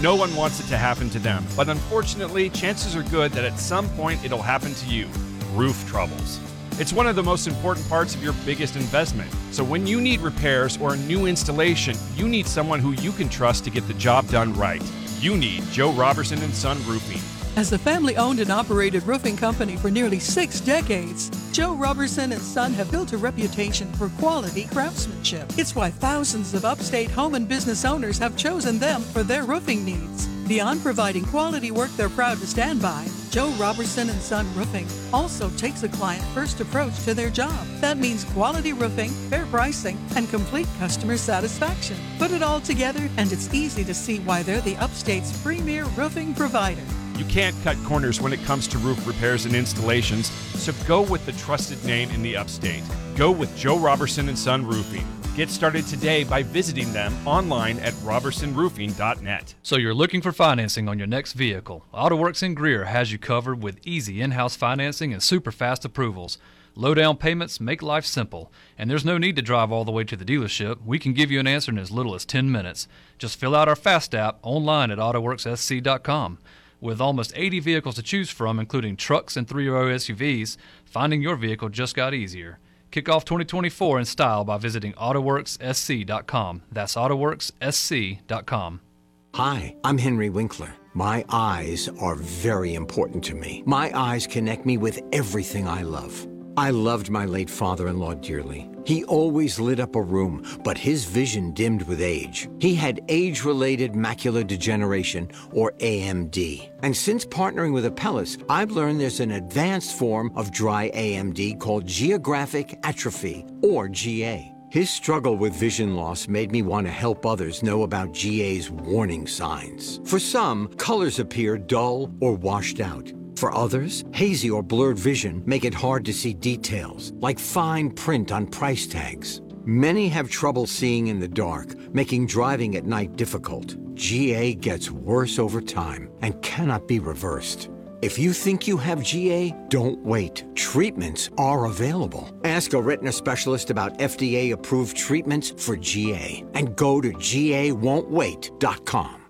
No one wants it to happen to them, but unfortunately, chances are good that at some point it'll happen to you roof troubles. It's one of the most important parts of your biggest investment. So when you need repairs or a new installation, you need someone who you can trust to get the job done right. You need Joe Robertson and Son Roofing. As a family owned and operated roofing company for nearly six decades, Joe Robertson and Son have built a reputation for quality craftsmanship. It's why thousands of upstate home and business owners have chosen them for their roofing needs. Beyond providing quality work they're proud to stand by, Joe Robertson and Son Roofing also takes a client first approach to their job. That means quality roofing, fair pricing, and complete customer satisfaction. Put it all together, and it's easy to see why they're the upstate's premier roofing provider. You can't cut corners when it comes to roof repairs and installations, so go with the trusted name in the upstate. Go with Joe Robertson and Son Roofing. Get started today by visiting them online at robertsonroofing.net. So you're looking for financing on your next vehicle. AutoWorks in Greer has you covered with easy in-house financing and super fast approvals. Low down payments make life simple, and there's no need to drive all the way to the dealership. We can give you an answer in as little as 10 minutes. Just fill out our Fast app online at AutoWorksSC.com. With almost 80 vehicles to choose from, including trucks and three row SUVs, finding your vehicle just got easier. Kick off 2024 in style by visiting AutoWorksSC.com. That's AutoWorksSC.com. Hi, I'm Henry Winkler. My eyes are very important to me. My eyes connect me with everything I love. I loved my late father in law dearly. He always lit up a room, but his vision dimmed with age. He had age related macular degeneration, or AMD. And since partnering with Apellis, I've learned there's an advanced form of dry AMD called geographic atrophy, or GA. His struggle with vision loss made me want to help others know about GA's warning signs. For some, colors appear dull or washed out. For others, hazy or blurred vision make it hard to see details, like fine print on price tags. Many have trouble seeing in the dark, making driving at night difficult. GA gets worse over time and cannot be reversed. If you think you have GA, don't wait. Treatments are available. Ask a retina specialist about FDA approved treatments for GA and go to GAWon'tWait.com.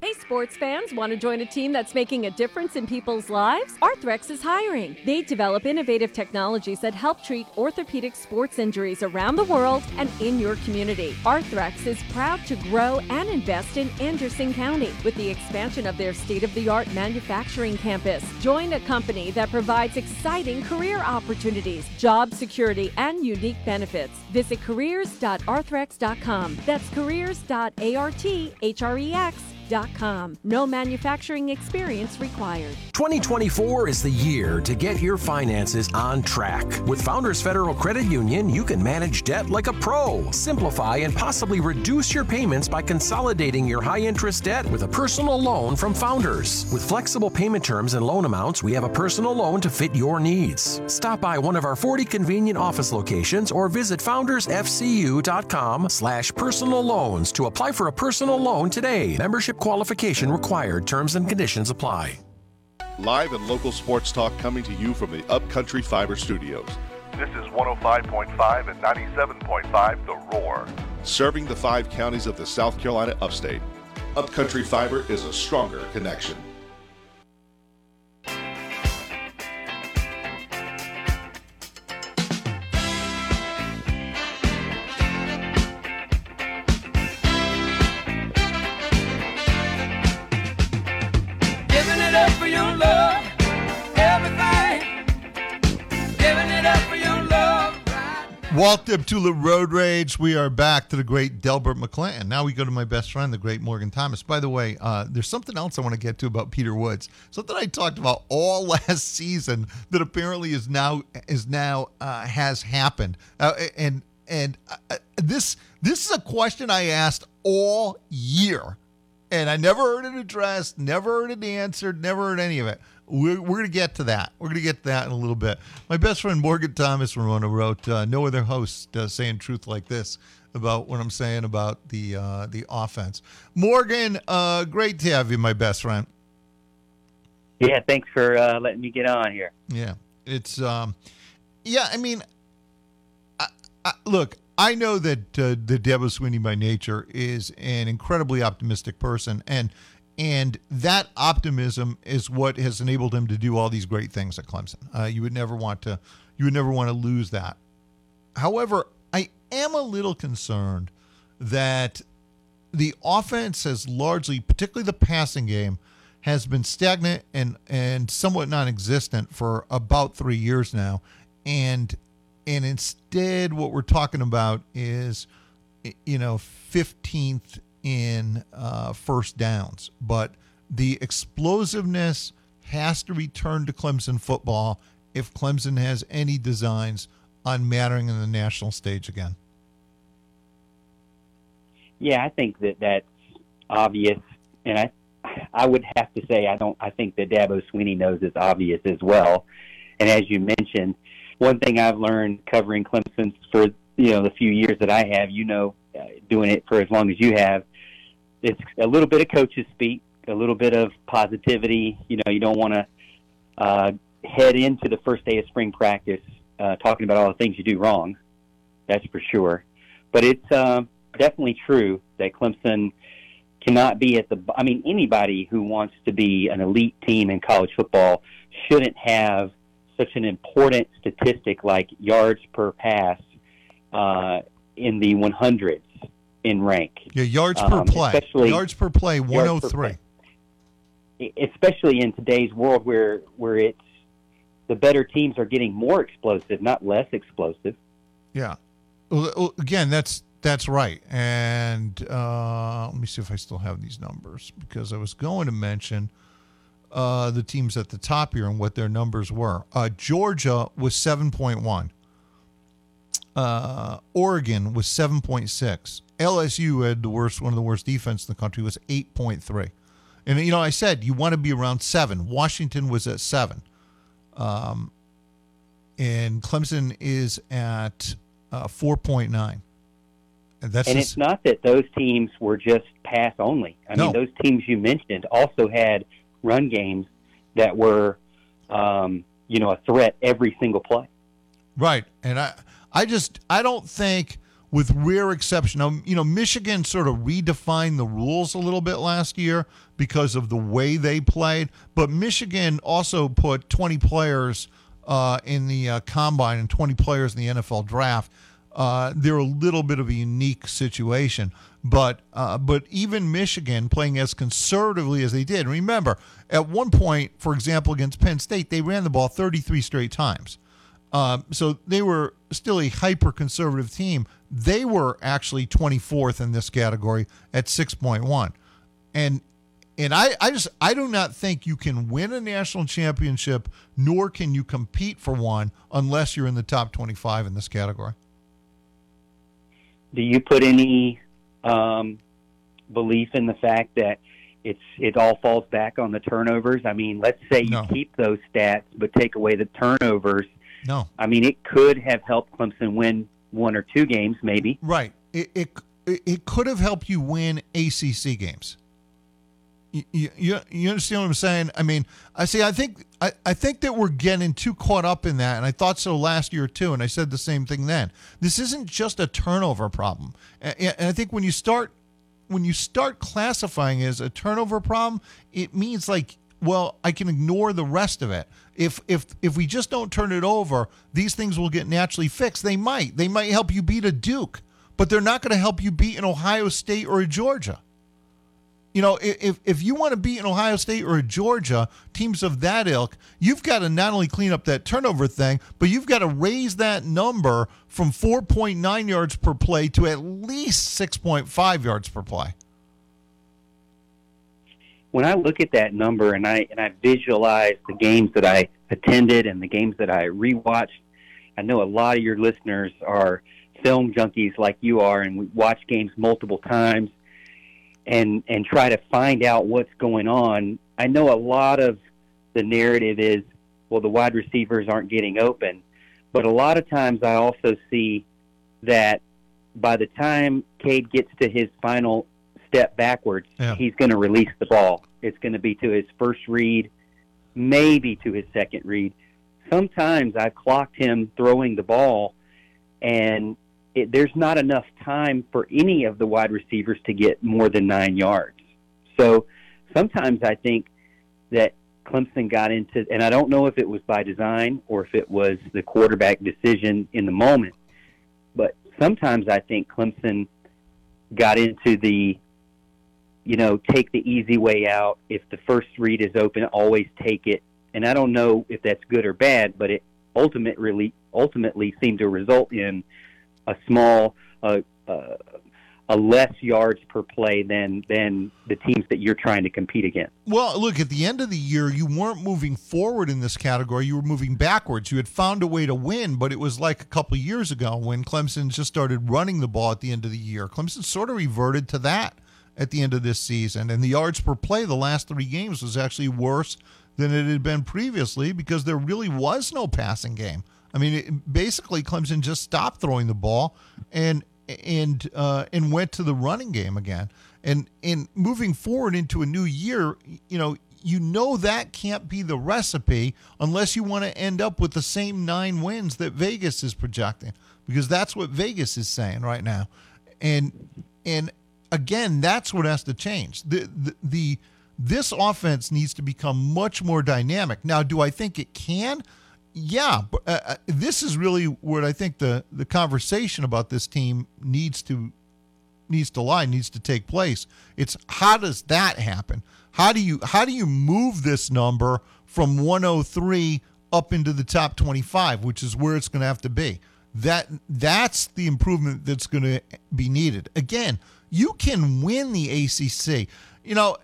Hey, sports fans, want to join a team that's making a difference in people's lives? Arthrex is hiring. They develop innovative technologies that help treat orthopedic sports injuries around the world and in your community. Arthrex is proud to grow and invest in Anderson County with the expansion of their state of the art manufacturing campus. Join a company that provides exciting career opportunities, job security, and unique benefits. Visit careers.arthrex.com. That's careers.arthrx No manufacturing experience required. 2024 is the year to get your finances on track. With Founders Federal Credit Union, you can manage debt like a pro, simplify and possibly reduce your payments by consolidating your high interest debt with a personal loan from Founders. With flexible payment terms and loan amounts, we have a personal loan to fit your needs. Stop by one of our 40 convenient office locations or visit foundersfcu.com slash personal loans to apply for a personal loan today. Membership qualification required. Terms and conditions apply. Live and local sports talk coming to you from the Upcountry Fiber Studios. This is 105.5 and 97.5 The Roar. Serving the five counties of the South Carolina upstate. Upcountry Fiber is a stronger connection. Walt Deptula Road Rage. We are back to the great Delbert McClan. Now we go to my best friend, the great Morgan Thomas. By the way, uh, there's something else I want to get to about Peter Woods. Something I talked about all last season that apparently is now is now uh, has happened. Uh, and and uh, this this is a question I asked all year, and I never heard it addressed, never heard it answered, never heard any of it. We're, we're going to get to that. We're going to get to that in a little bit. My best friend Morgan Thomas Ramona wrote, uh, "No other host uh, saying truth like this about what I'm saying about the uh, the offense." Morgan, uh, great to have you, my best friend. Yeah, thanks for uh, letting me get on here. Yeah, it's um, yeah. I mean, I, I, look, I know that uh, the Dabo Swinney by nature is an incredibly optimistic person, and and that optimism is what has enabled him to do all these great things at Clemson. Uh, you would never want to, you would never want to lose that. However, I am a little concerned that the offense has largely, particularly the passing game, has been stagnant and and somewhat non-existent for about three years now, and and instead what we're talking about is, you know, fifteenth in uh, first downs, but the explosiveness has to return to Clemson football if Clemson has any designs on mattering in the national stage again. Yeah, I think that that's obvious, and I I would have to say I don't. I think that Dabo Swinney knows it's obvious as well. And as you mentioned, one thing I've learned covering Clemson for you know the few years that I have, you know, uh, doing it for as long as you have, it's a little bit of coaches speak, a little bit of positivity. You know, you don't want to uh, head into the first day of spring practice uh, talking about all the things you do wrong. That's for sure. But it's uh, definitely true that Clemson cannot be at the. I mean, anybody who wants to be an elite team in college football shouldn't have such an important statistic like yards per pass uh, in the 100s in rank. Yeah, yards per Um, play. especially- Yards per play, yards per 103. E- especially in today's world where where it's the better teams are getting more explosive, not less explosive. Yeah. Well, well, again, that's that's right. And uh, let me see if I still have these numbers because I was going to mention uh, the teams at the top here and what their numbers were. Uh, Georgia was seven point one. Uh, Oregon was seven point six. LSU had the worst, one of the worst defense in the country was eight point three. And you know, I said you want to be around seven. Washington was at seven. Um, and Clemson is at uh, 4.9. And that's and just- it's not that those teams were just pass only. I No. mean, those teams you mentioned also had run games that were, um, you know, a threat every single play. right. And I, I just, I don't think, with rare exception, um, you know, Michigan sort of redefined the rules a little bit last year because of the way they played. But Michigan also put 20 players uh, in the uh, combine and 20 players in the NFL draft. Uh, they're a little bit of a unique situation, but uh, but even Michigan playing as conservatively as they did. Remember, at one point, for example, against Penn State, they ran the ball 33 straight times. Um, so they were still a hyper conservative team. They were actually 24th in this category at 6.1. And and I, I just I do not think you can win a national championship, nor can you compete for one unless you're in the top 25 in this category. Do you put any um, belief in the fact that it's it all falls back on the turnovers? I mean, let's say you keep those stats but take away the turnovers. No. I mean, it could have helped Clemson win one or two games, maybe. Right. It it, it could have helped you win ACC games. You, you, you understand what I'm saying? I mean, I see. I think I, I think that we're getting too caught up in that, and I thought so last year too. And I said the same thing then. This isn't just a turnover problem, and, and I think when you start when you start classifying it as a turnover problem, it means like, well, I can ignore the rest of it. If if if we just don't turn it over, these things will get naturally fixed. They might. They might help you beat a Duke, but they're not going to help you beat an Ohio State or a Georgia. You know, if if you want to beat an Ohio State or a Georgia, teams of that ilk, you've got to not only clean up that turnover thing, but you've got to raise that number from 4.9 yards per play to at least 6.5 yards per play. When I look at that number and I and I visualize the games that I attended and the games that I rewatched, I know a lot of your listeners are film junkies like you are, and we watch games multiple times and and try to find out what's going on. I know a lot of the narrative is, well, the wide receivers aren't getting open, but a lot of times I also see that by the time Cade gets to his final step backwards, Yeah. he's going to release the ball. It's going to be to his first read, maybe to his second read. Sometimes I've clocked him throwing the ball, and it, there's not enough time for any of the wide receivers to get more than nine yards. So sometimes I think that Clemson got into, and I don't know if it was by design or if it was the quarterback decision in the moment, but sometimes I think Clemson got into the, you know, take the easy way out. If the first read is open, always take it. And I don't know if that's good or bad, but it ultimately ultimately seemed to result in a small, uh, uh, a less yards per play than than the teams that you're trying to compete against. Well, look, at the end of the year, you weren't moving forward in this category. You were moving backwards. You had found a way to win, but it was like a couple years ago when Clemson just started running the ball at the end of the year. Clemson sort of reverted to that at the end of this season. And the yards per play the last three games was actually worse than it had been previously because there really was no passing game. I mean, it, basically, Clemson just stopped throwing the ball and and uh, and went to the running game again. And and moving forward into a new year, you know, you know that can't be the recipe unless you want to end up with the same nine wins that Vegas is projecting, because that's what Vegas is saying right now. And and again, that's what has to change. The the, the this offense needs to become much more dynamic. Now, do I think it can? Yeah, but uh, uh, this is really what I think the the conversation about this team needs to needs to lie, needs to take place. It's how does that happen? How do you how do you move this number from 103 up into the top 25, which is where it's going to have to be? That that's the improvement that's going to be needed. Again, you can win the ACC. You know,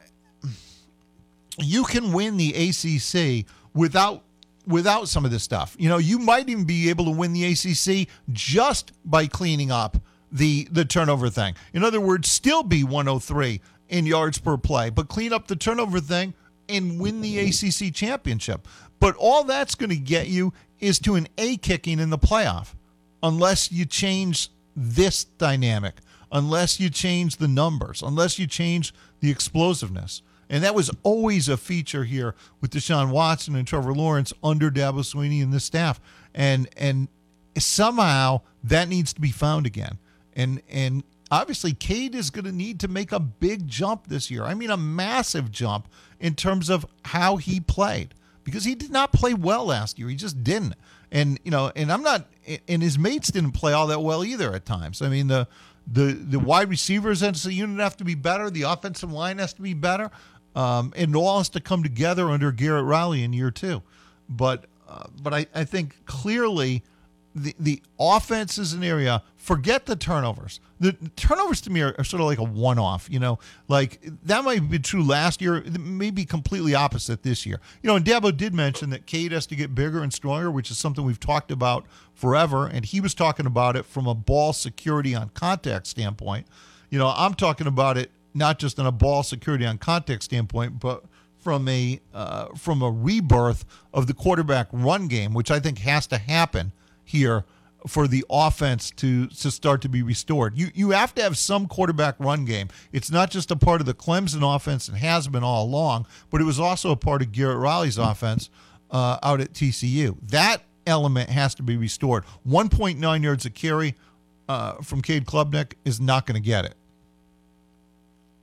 you can win the ACC without without some of this stuff. You know, you might even be able to win the ACC just by cleaning up the the turnover thing. In other words, still be 103 in yards per play, but clean up the turnover thing and win the ACC championship. But all that's going to get you is to an A kicking in the playoff unless you change this dynamic, unless you change the numbers, unless you change the explosiveness. And that was always a feature here with Deshaun Watson and Trevor Lawrence under Dabo Swinney and the staff. And and somehow that needs to be found again. And and obviously Cade is going to need to make a big jump this year. I mean a massive jump in terms of how he played because he did not play well last year. He just didn't. And you know, and I'm not and his mates didn't play all that well either at times. I mean the the the wide receivers as a unit have to be better. The offensive line has to be better. Um, and it all has to come together under Garrett Riley in year two. But uh, but I, I think clearly the the offense is an area. Forget the turnovers. The turnovers to me are, are sort of like a one off. You know, like that might be true last year. Maybe completely opposite this year. You know, and Dabo did mention that Cade has to get bigger and stronger, which is something we've talked about forever. And he was talking about it from a ball security on contact standpoint. You know, I'm talking about it not just in a ball security on contact standpoint, but from a uh, from a rebirth of the quarterback run game, which I think has to happen here for the offense to to start to be restored. You you have to have some quarterback run game. It's not just a part of the Clemson offense and has been all along, but it was also a part of Garrett Riley's offense uh, out at TCU. That element has to be restored. 1.9 yards a carry uh, from Cade Klubnik is not going to get it.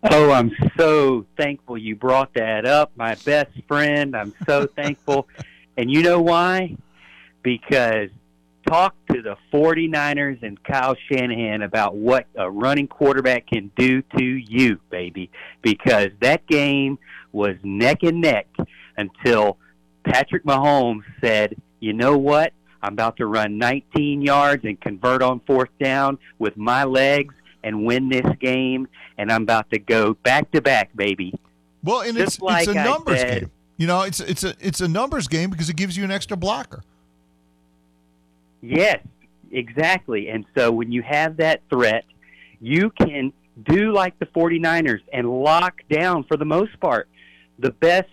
Oh, I'm so thankful you brought that up, my best friend. I'm so thankful. And you know why? Because talk to the 49ers and Kyle Shanahan about what a running quarterback can do to you, baby. Because that game was neck and neck until Patrick Mahomes said, you know what? I'm about to run 19 yards and convert on fourth down with my legs and win this game, and I'm about to go back to back, baby. Well, and Just it's like it's a numbers said- game. You know, it's it's a it's a numbers game because it gives you an extra blocker. Yes, exactly. And so when you have that threat, you can do like the 49ers and lock down, for the most part, the best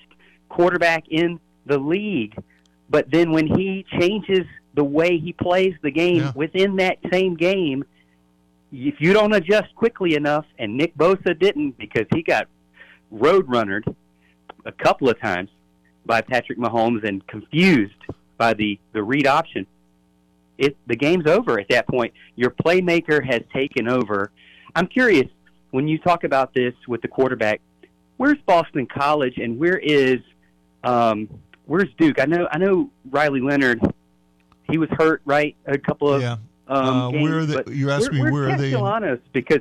quarterback in the league. But then when he changes the way he plays the game within that same game, if you don't adjust quickly enough, and Nick Bosa didn't because he got road runnered a couple of times by Patrick Mahomes and confused by the, the read option, it the game's over at that point. Your playmaker has taken over. I'm curious when you talk about this with the quarterback. Where's Boston College and where is um, where's Duke? I know I know Riley Leonard. He was hurt, right? A couple of um, Uh, games, where are they- but you're asking me where, where are they in- because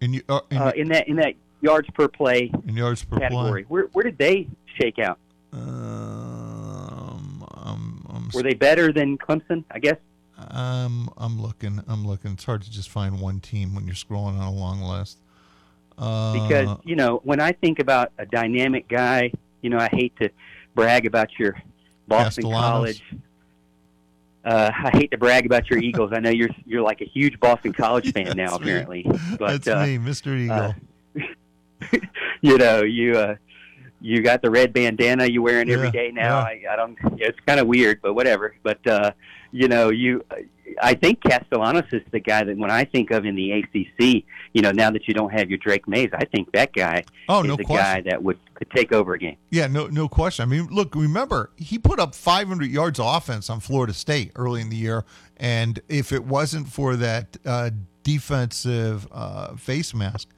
in, you- uh, in, uh, in that in that yards per play in yards per category. Where where did they shake out? Um, I'm, I'm, Were they better than Clemson? I guess. Um, I'm looking. I'm looking. It's hard to just find one team when you're scrolling on a long list. Uh, because you know when I think about a dynamic guy, you know I hate to brag about your Boston Castellanos. College. Uh, I hate to brag about your Eagles. I know you're you're like a huge Boston College fan now, That's me. apparently. But That's uh, me, Mr. Eagle. you know you uh, you got the red bandana you're wearing every Yeah, day now. yeah. I, I don't. It's kind of weird, but whatever. But uh, you know you. I think Castellanos is the guy that when I think of in the ACC, you know, now that you don't have your Drake Mayes, I think that guy Oh, is no the question. guy that would could take over a game. Yeah, no, no question. I mean, look, remember he put up 500 yards of offense on Florida State early in the year, and if it wasn't for that uh, defensive uh, face mask,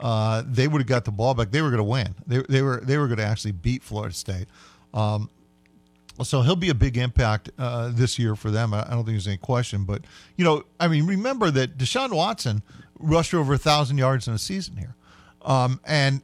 uh, they would have got the ball back. They were going to win. They, they were they were going to actually beat Florida State. Um, so he'll be a big impact uh, this year for them. I don't think there's any question. But you know, I mean, remember that Deshaun Watson rushed for over a thousand yards in a season here, um, and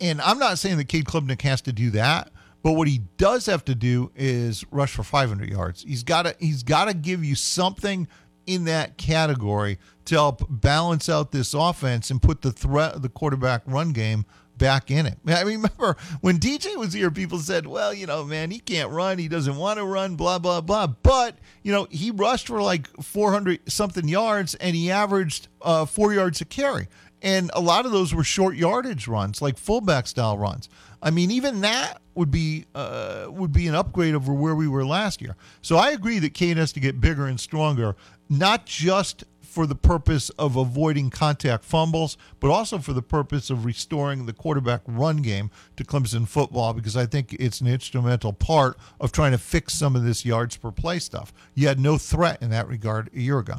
and I'm not saying that Cade Klubnik has to do that, but what he does have to do is rush for 500 yards. He's got to he's got to give you something in that category to help balance out this offense and put the threat of the quarterback run game back in it. I remember when DJ was here, people said, "Well, you know, man, he can't run. He doesn't want to run. Blah blah blah." But you know, he rushed for like 400 something yards, and he averaged uh, four yards a carry. And a lot of those were short yardage runs, like fullback style runs. I mean, even that would be uh, would be an upgrade over where we were last year. So I agree that Kane has to get bigger and stronger, not just for the purpose of avoiding contact fumbles, but also for the purpose of restoring the quarterback run game to Clemson football, because I think it's an instrumental part of trying to fix some of this yards per play stuff. You had no threat in that regard a year ago.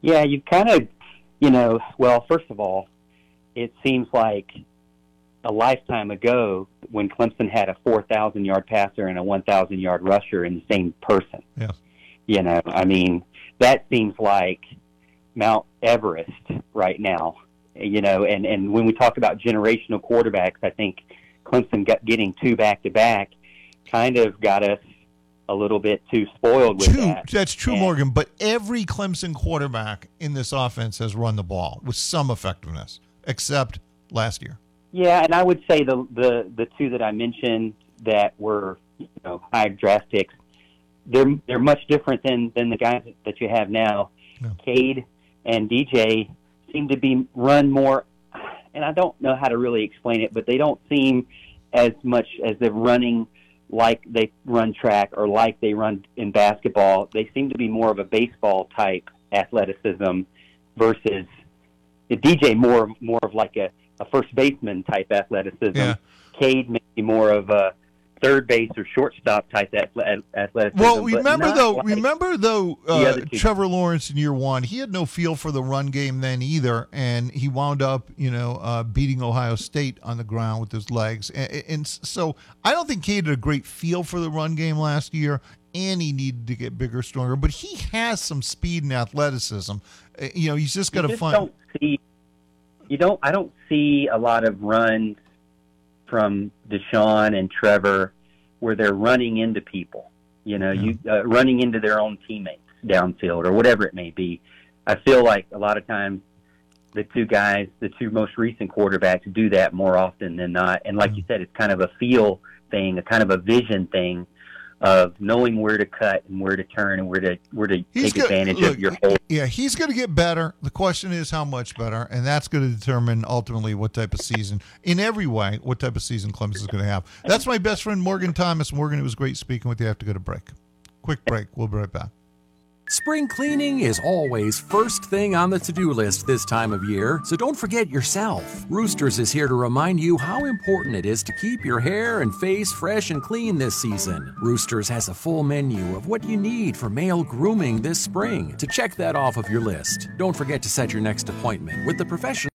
Yeah, you kind of, you know, well, first of all, it seems like a lifetime ago when Clemson had a 4,000 yard passer and a 1,000 yard rusher in the same person. Yeah. You know, I mean, that seems like Mount Everest right now. You know, and and when we talk about generational quarterbacks, I think Clemson got, getting two back to back kind of got us a little bit too spoiled with that. that's true, And- Morgan. But every Clemson quarterback in this offense has run the ball with some effectiveness, except last year. Yeah, and I would say the the the two that I mentioned that were you know high draft picks, they're they're much different than than the guys that you have now. Yeah. Cade and DJ seem to be run more, and I don't know how to really explain it, but they don't seem as much as they're running like they run track or like they run in basketball. They seem to be more of a baseball type athleticism versus the DJ more more of like a, a first baseman type athleticism. Yeah. Cade maybe more of a third base or shortstop type athle- athleticism. Well, remember though, like remember though, uh. Trevor Lawrence in year one, he had no feel for the run game then either, and he wound up, you know, uh, beating Ohio State on the ground with his legs, and, and so I don't think Cade had a great feel for the run game last year, and he needed to get bigger, stronger, but he has some speed and athleticism. Uh, You know, he's just got to find. don't see you don't I don't see a lot of runs from Deshaun and Trevor where they're running into people. You know, you uh, running into their own teammates downfield or whatever it may be. I feel like a lot of times the two guys, the two most recent quarterbacks, do that more often than not. And like you said, it's kind of a feel thing, a kind of a vision thing of knowing where to cut and where to turn and where to where to He's take go- advantage look, of your whole Yeah, he's going to get better. The question is how much better, and that's going to determine ultimately what type of season, in every way, what type of season Clemson is going to have. That's my best friend Morgan Thomas. Morgan, it was great speaking with you. I have to go to break. Quick break. We'll be right back. Spring cleaning is always first thing on the to do list this time of year, so don't forget yourself. Roosters is here to remind you how important it is to keep your hair and face fresh and clean this season. Roosters has a full menu of what you need for male grooming this spring. To check that off of your list, don't forget to set your next appointment with the professional.